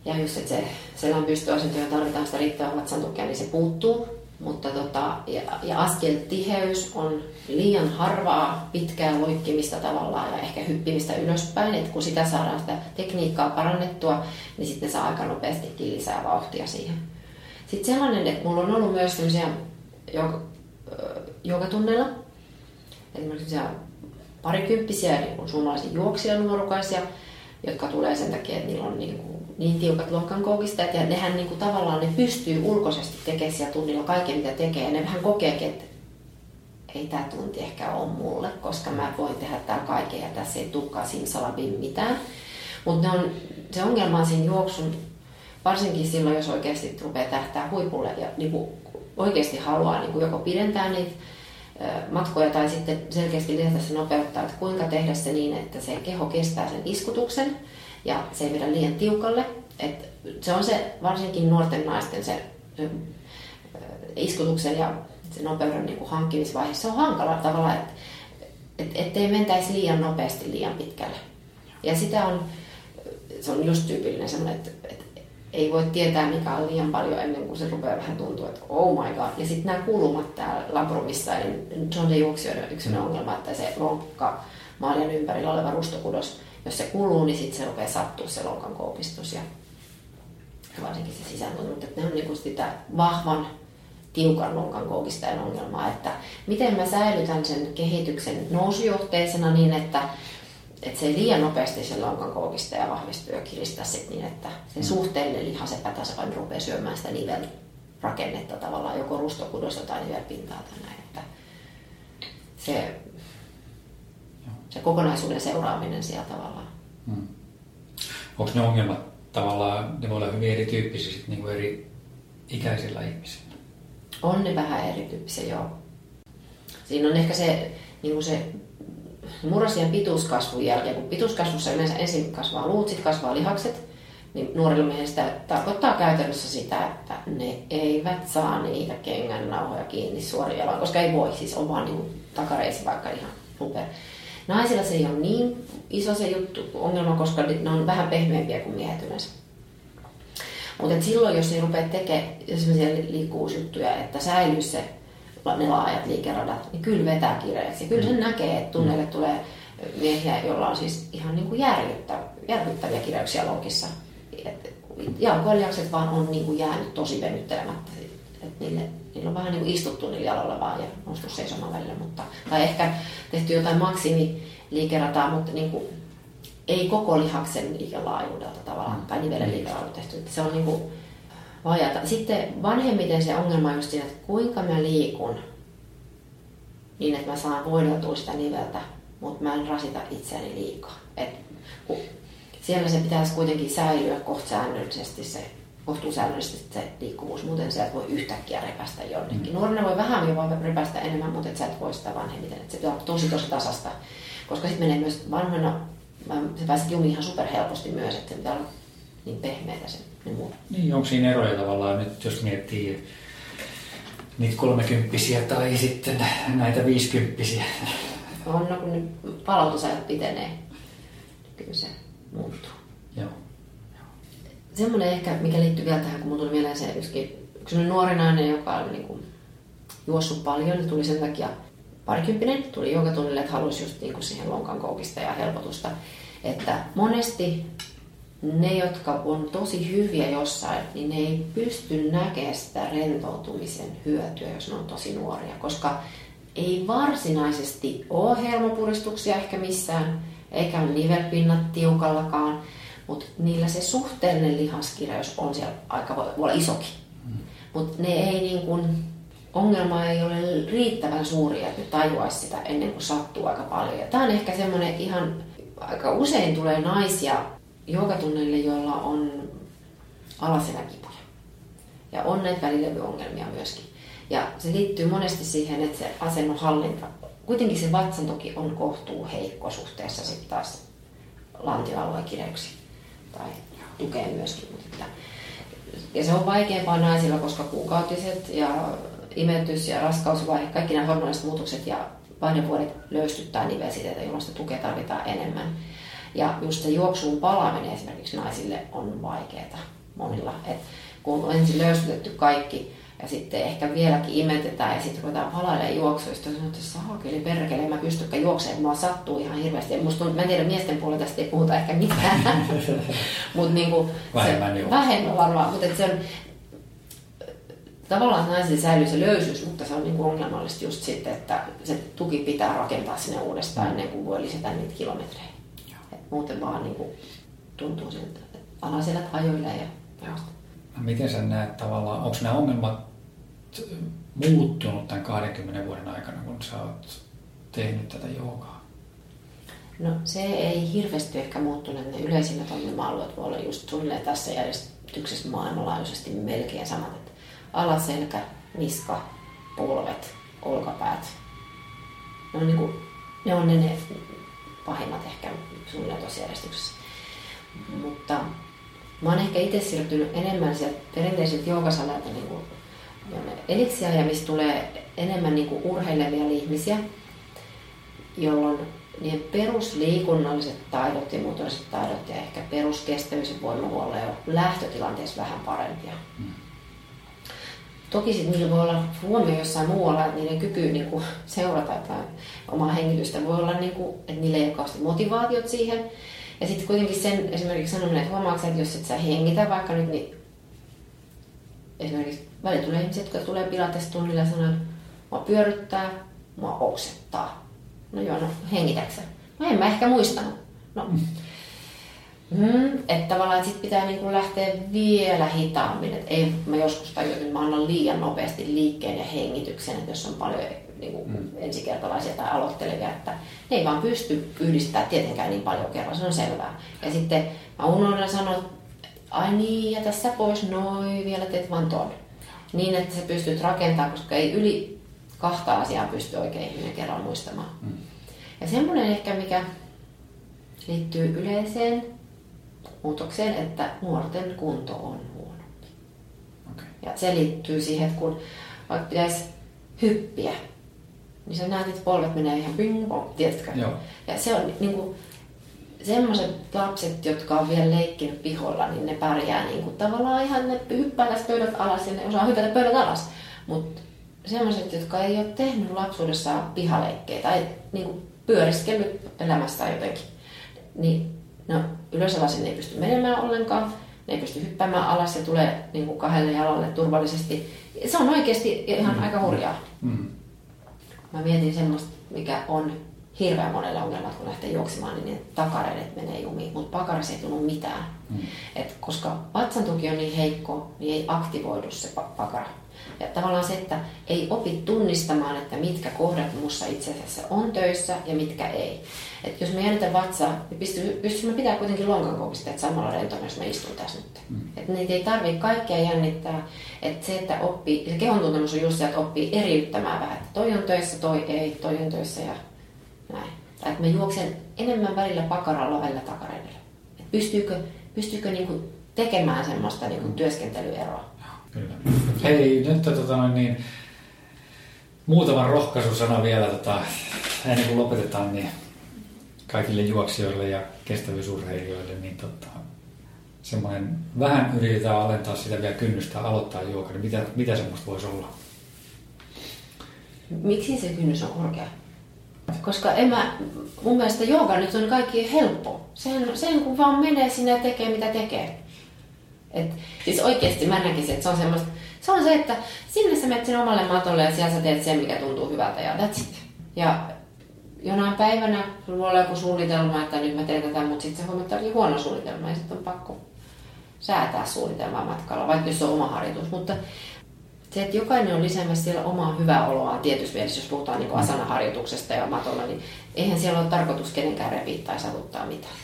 S2: Ja just, että se selän pystyasento ja tarvitaan sitä riittävää vatsan tukea, niin se puuttuu. Mutta tota, ja, ja askeltiheys on liian harvaa pitkää loikkimista tavallaan ja ehkä hyppimistä ylöspäin. Et kun sitä saadaan sitä tekniikkaa parannettua, niin sitten saa aika nopeastikin lisää vauhtia siihen. Sitten sellainen, että mulla on ollut myös sellaisia joka. Esimerkiksi parikymppisiä niin suomalaisia juoksijanuorukaisia, jotka tulee sen takia, että niillä on niin, kuin, niin tiukat lonkkankoukistajat ja nehän niin kuin, tavallaan ne pystyy ulkoisesti tekemään siellä tunnilla kaiken mitä tekee ja ne vähän kokeekin, että ei tämä tunti ehkä ole mulle, koska mä voin tehdä täällä kaiken ja tässä ei tulekaan simsalabim mitään. Mutta se ongelma on siinä juoksun, varsinkin silloin, jos oikeasti rupeaa tähtää huipulle ja niin kuin oikeasti haluaa niin kuin joko pidentää niitä matkoja tai sitten selkeästi lisätä se nopeutta, että kuinka tehdä se niin, että se keho kestää sen iskutuksen ja se ei vedä liian tiukalle. Et se on se varsinkin nuorten naisten se, se iskutuksen ja se nopeuden niin kuin hankkimisvaihe. Se on hankala tavalla, että et, ettei mentäisi liian nopeasti liian pitkälle. Ja sitä on, se on just tyypillinen semmoinen, että, ei voi tietää mikä on liian paljon ennen kuin se rupeaa vähän tuntua, että oh my god. Ja sitten nämä kulumat täällä labrumissa, niin se on se juoksijoiden yksi ongelma, että se lonkka maalien ympärillä oleva rustokudos, jos se kuluu, niin sitten se rupeaa sattua se lonkan koupistus ja varsinkin se sisääntunut. Mutta ne on niinku sitä vahvan tiukan lonkan koukistajan ongelmaa, että miten mä säilytän sen kehityksen nousujohteisena niin, että että se ei liian nopeasti se lonkan koukista ja vahvistuu ja kiristää sit niin, että se mm. suhteellinen lihas epätasapaino rupeaa syömään sitä nivelrakennetta tavallaan joko rustokudosta tai nivelpintaa tai näin. Että se, se kokonaisuuden seuraaminen siellä tavallaan. Hmm.
S1: Onko ne ongelmat tavallaan, ne voi olla hyvin erityyppisiä sit niin kuin eri ikäisillä ihmisillä?
S2: On ne vähän erityyppisiä, joo. Siinä on ehkä se, niin kuin se murrosien pituuskasvun jälkeen, kun pituuskasvussa yleensä ensin kasvaa luut, sitten kasvaa lihakset, niin nuorilla miehistä tarkoittaa käytännössä sitä, että ne eivät saa niitä kengän nauhoja kiinni suorilla jaloin, koska ei voi, siis on vaan niin takareisi vaikka ihan super. Naisilla se ei ole niin iso se juttu, ongelma, koska ne on vähän pehmeämpiä kuin miehet yleensä. Mutta silloin, jos ne rupeaa tekemään sellaisia liikkuvuusjuttuja, että säilyy se ne laajat liikeradat, niin kyllä vetää kireeksi. Kyllä sen mm. näkee, että tunneille mm. tulee miehiä, joilla on siis ihan niin kuin järkyttä, järkyttäviä kireyksiä loukissa. Jalkoiljakset vaan on niin kuin jäänyt tosi venyttelemättä. Et niille, niillä on vähän niin kuin istuttu niillä jaloilla vaan ja noustu seisomaan välillä. Mutta, tai ehkä tehty jotain maksimiliikerataa, mutta niin kuin, ei koko lihaksen liikelaajuudelta tavallaan, mm. tai nivelen liikelaajuudelta tehty. Se on niin kuin, vajata. Sitten vanhemmiten se ongelma on just siinä, että kuinka mä liikun niin, että mä saan voideltua sitä niveltä, mutta mä en rasita itseäni liikaa. Et, siellä se pitäisi kuitenkin säilyä kohta säännöllisesti se kohtuusäännöllisesti se liikkuvuus, muuten sä et voi yhtäkkiä repästä jonnekin. Mm. Nuorena voi vähän jo voi repästä enemmän, mutta et sä et voi sitä vanhemmiten. Et se pitää olla tosi tosi tasasta, koska sitten menee myös vanhana, se pääset jumiin ihan superhelposti myös, että se pitää olla niin pehmeitä se
S1: Niin, onko siinä eroja tavallaan nyt, jos miettii niitä kolmekymppisiä tai sitten näitä viisikymppisiä?
S2: On, no kun nyt palautusajat pitenee, kyllä se muuttuu.
S1: Joo.
S2: Semmoinen ehkä, mikä liittyy vielä tähän, kun mulla tuli mieleen se yksi, yksi nuori nainen, joka oli niin kuin juossut paljon, niin tuli sen takia parikymppinen, tuli joka tunnille, että halusi just niin kuin siihen lonkan koukista ja helpotusta. Että monesti ne, jotka on tosi hyviä jossain, niin ne ei pysty näkemään sitä rentoutumisen hyötyä, jos ne on tosi nuoria, koska ei varsinaisesti ole hermopuristuksia ehkä missään, eikä ole nivelpinnat tiukallakaan, mutta niillä se suhteellinen lihaskireys on siellä aika voi olla isokin. Mm. Mutta ne ei niin kun, ongelma ei ole riittävän suuri, että ne tajuaisi sitä ennen kuin sattuu aika paljon. Tämä on ehkä semmoinen ihan, aika usein tulee naisia joogatunneille, joilla on alaseläkipuja. Ja on näitä välilevyongelmia myöskin. Ja se liittyy monesti siihen, että se asennon hallinta, kuitenkin se vatsan toki on kohtuu heikko suhteessa sitten taas lantioalueen kireyksiin. Tai tukee myöskin. Mutta ja se on vaikeampaa naisilla, koska kuukautiset ja imetys ja raskausvaihe, kaikki nämä hormoniset muutokset ja vaihdevuodet löystyttää nivelsiteitä, jolloin sitä tukea tarvitaan enemmän. Ja just se juoksuun palaaminen esimerkiksi naisille on vaikeaa monilla. Et kun on ensin löystytetty kaikki ja sitten ehkä vieläkin imetetään ja sitten ruvetaan palailemaan juoksuista. Sanoin, että saakeli perkele, en mä pystykään juoksemaan, mua sattuu ihan hirveästi. Ja musta, mä en tiedä, miesten puolella tästä ei puhuta ehkä mitään. [LAUGHS] Mut niinku,
S1: vähemmän, se,
S2: vähemmän varmaan, mutta se on, tavallaan naisille säilyy se löysyys, mutta se on niin kuin ongelmallista just sitten, että se tuki pitää rakentaa sinne uudestaan ennen kuin voi lisätä niitä kilometrejä. Muuten vaan niin kuin tuntuu siltä, että alaselät hajoilee ja joo.
S1: No miten sä näet tavallaan, onko nämä ongelmat muuttunut tämän 20 vuoden aikana, kun sä oot tehnyt tätä joogaa?
S2: No se ei hirveästi ehkä muuttunut. Ne yleisimmät ongelma-alueet voi olla just suunnilleen tässä järjestyksessä maailmanlaajuisesti melkein samat. Että alaselkä, niska, polvet, olkapäät. Ne on, niin kuin, ne, on ne, ne pahimmat ehkä suunnilleen tuossa järjestyksessä. Mutta mä oon ehkä itse siirtynyt enemmän sieltä perinteisiltä joogasaleilta niin kuin eliksiä, missä tulee enemmän niin kuin urheilevia ihmisiä, jolloin niiden perusliikunnalliset taidot ja motoriset taidot ja ehkä peruskestävyys ja voima voi olla jo lähtötilanteessa vähän parempia. Mm. Toki sitten niillä voi olla huomio jossain muualla, että niiden kyky niin kuin, seurata tai omaa hengitystä voi olla, niin kuin, että niillä ei ole motivaatiot siihen. Ja sitten kuitenkin sen esimerkiksi sanominen, että huomaatko että jos et sä hengitä vaikka nyt, niin esimerkiksi välillä tulee ihmisiä, jotka tulee pilates tunnilla ja sanoo, että mua pyöryttää, mua oksettaa. No joo, no hengitäksä? No en mä ehkä muistanut. No, Mm, että tavallaan että sit pitää niinku lähteä vielä hitaammin. Et ei, mä joskus tajun, että mä annan liian nopeasti liikkeen ja hengityksen, että jos on paljon niinku, mm. ensikertalaisia tai aloittelevia, että ne ei vaan pysty yhdistämään tietenkään niin paljon kerran, se on selvää. Ja sitten mä unohdan sanoa, että ai niin, ja tässä pois noin, vielä teet vaan ton. Niin, että sä pystyt rakentamaan, koska ei yli kahta asiaa pysty oikein ihminen kerran muistamaan. Mm. Ja semmoinen ehkä, mikä liittyy yleiseen muutokseen, että nuorten kunto on huonompi. Okay. Ja se liittyy siihen, että kun vaikka pitäisi hyppiä, niin sä näet, että polvet menee ihan ping pong, tiedätkö? Joo. Ja se on niin kuin, semmoiset lapset, jotka on vielä leikkinyt piholla, niin ne pärjää niin kuin, tavallaan ihan, ne hyppää tästä pöydät alas ja ne osaa hypätä pöydät alas. Mutta semmoiset, jotka ei ole tehnyt lapsuudessaan pihaleikkejä tai niin kuin, pyöriskellyt elämästä jotenkin, niin no, ylösalaisin ei pysty menemään ollenkaan, ne ei pysty hyppäämään alas ja tulee niin kuin kahdelle jalalle turvallisesti. Se on oikeasti ihan mm. aika hurjaa. Mm. Mä mietin semmoista, mikä on hirveän monella ongelmat, kun lähtee juoksemaan, niin ne takaredet menee jumiin, mutta pakarassa ei tunnu mitään. Mm. Et koska vatsan tuki on niin heikko, niin ei aktivoidu se pakara. Ja tavallaan se, että ei opi tunnistamaan, että mitkä kohdat minussa itse asiassa on töissä ja mitkä ei. Et jos me jännitän vatsaa, niin pystymme pitää kuitenkin lonkan koukisteet samalla rentona, jos mä istun tässä nyt. Mm. Et niitä ei tarvitse kaikkea jännittää. Et se, että oppii, se kehon tuntemus on just se, että oppii eriyttämään vähän. Että toi on töissä, toi ei, toi on töissä ja näin. Tai että mä juoksen enemmän välillä pakaralla, välillä takareidellä. Et pystyykö, pystyykö niinku tekemään semmoista niinku työskentelyeroa?
S1: Kyllä. Hei, nyt tota, niin, muutama rohkaisusana vielä tota, ennen kuin lopetetaan, niin kaikille juoksijoille ja kestävyysurheilijoille, niin tota, semmoinen, vähän yritetään alentaa sitä vielä kynnystä aloittaa juoka, niin mitä, mitä semmoista voisi olla?
S2: Miksi se kynnys on korkea? Koska en mä, mun mielestä jooga nyt on kaikki helppo. Sen, sen kun vaan menee sinne ja tekee mitä tekee. Et, siis oikeasti mä näkisin, että se on semmoista, se on se, että sinne sä menet sinne omalle matolle ja siellä sä teet sen, mikä tuntuu hyvältä ja that's it. Ja jonain päivänä sulla voi olla joku suunnitelma, että nyt mä teen tätä, mutta sitten se että huono suunnitelma ja sitten on pakko säätää suunnitelmaa matkalla, vaikka jos on oma harjoitus. Mutta se, että jokainen on lisäämässä siellä omaa hyvää oloa tietysti mielessä, jos puhutaan niin asanaharjoituksesta ja matolla, niin eihän siellä ole tarkoitus kenenkään repiä tai savuttaa mitään.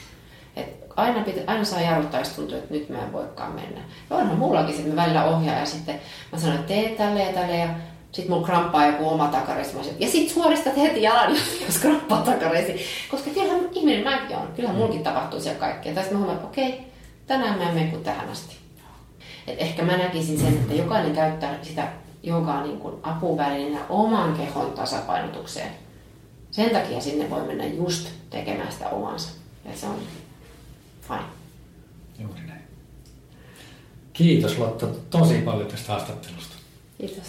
S2: Et aina, pitä, aina saa jarruttaa, jos tuntuu, että nyt mä en voikaan mennä. Ja onhan mullakin, että mä välillä ohjaan ja sitten mä sanon, että tee tälle ja tälle ja sitten mulla kramppaa joku oma takareisi. Ja sitten suoristat heti jalan, jos kramppaa takareisi. Koska kyllähän ihminen mäkin on. Kyllähän mullakin tapahtuu siellä kaikkea. Ja sitten mä huomaan, että okei, tänään mä en mene kuin tähän asti. Et ehkä mä näkisin sen, että jokainen käyttää sitä joogaa niin kuin apuvälineenä oman kehon tasapainotukseen. Sen takia sinne voi mennä just tekemään sitä omansa. Ja se on fine.
S1: Juuri näin. Kiitos Lotta tosi paljon tästä haastattelusta.
S2: Kiitos.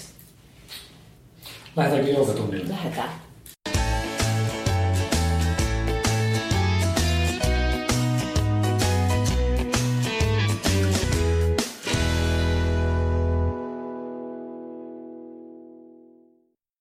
S1: Lähdetäänkö joukatunnille?
S2: Lähdetään.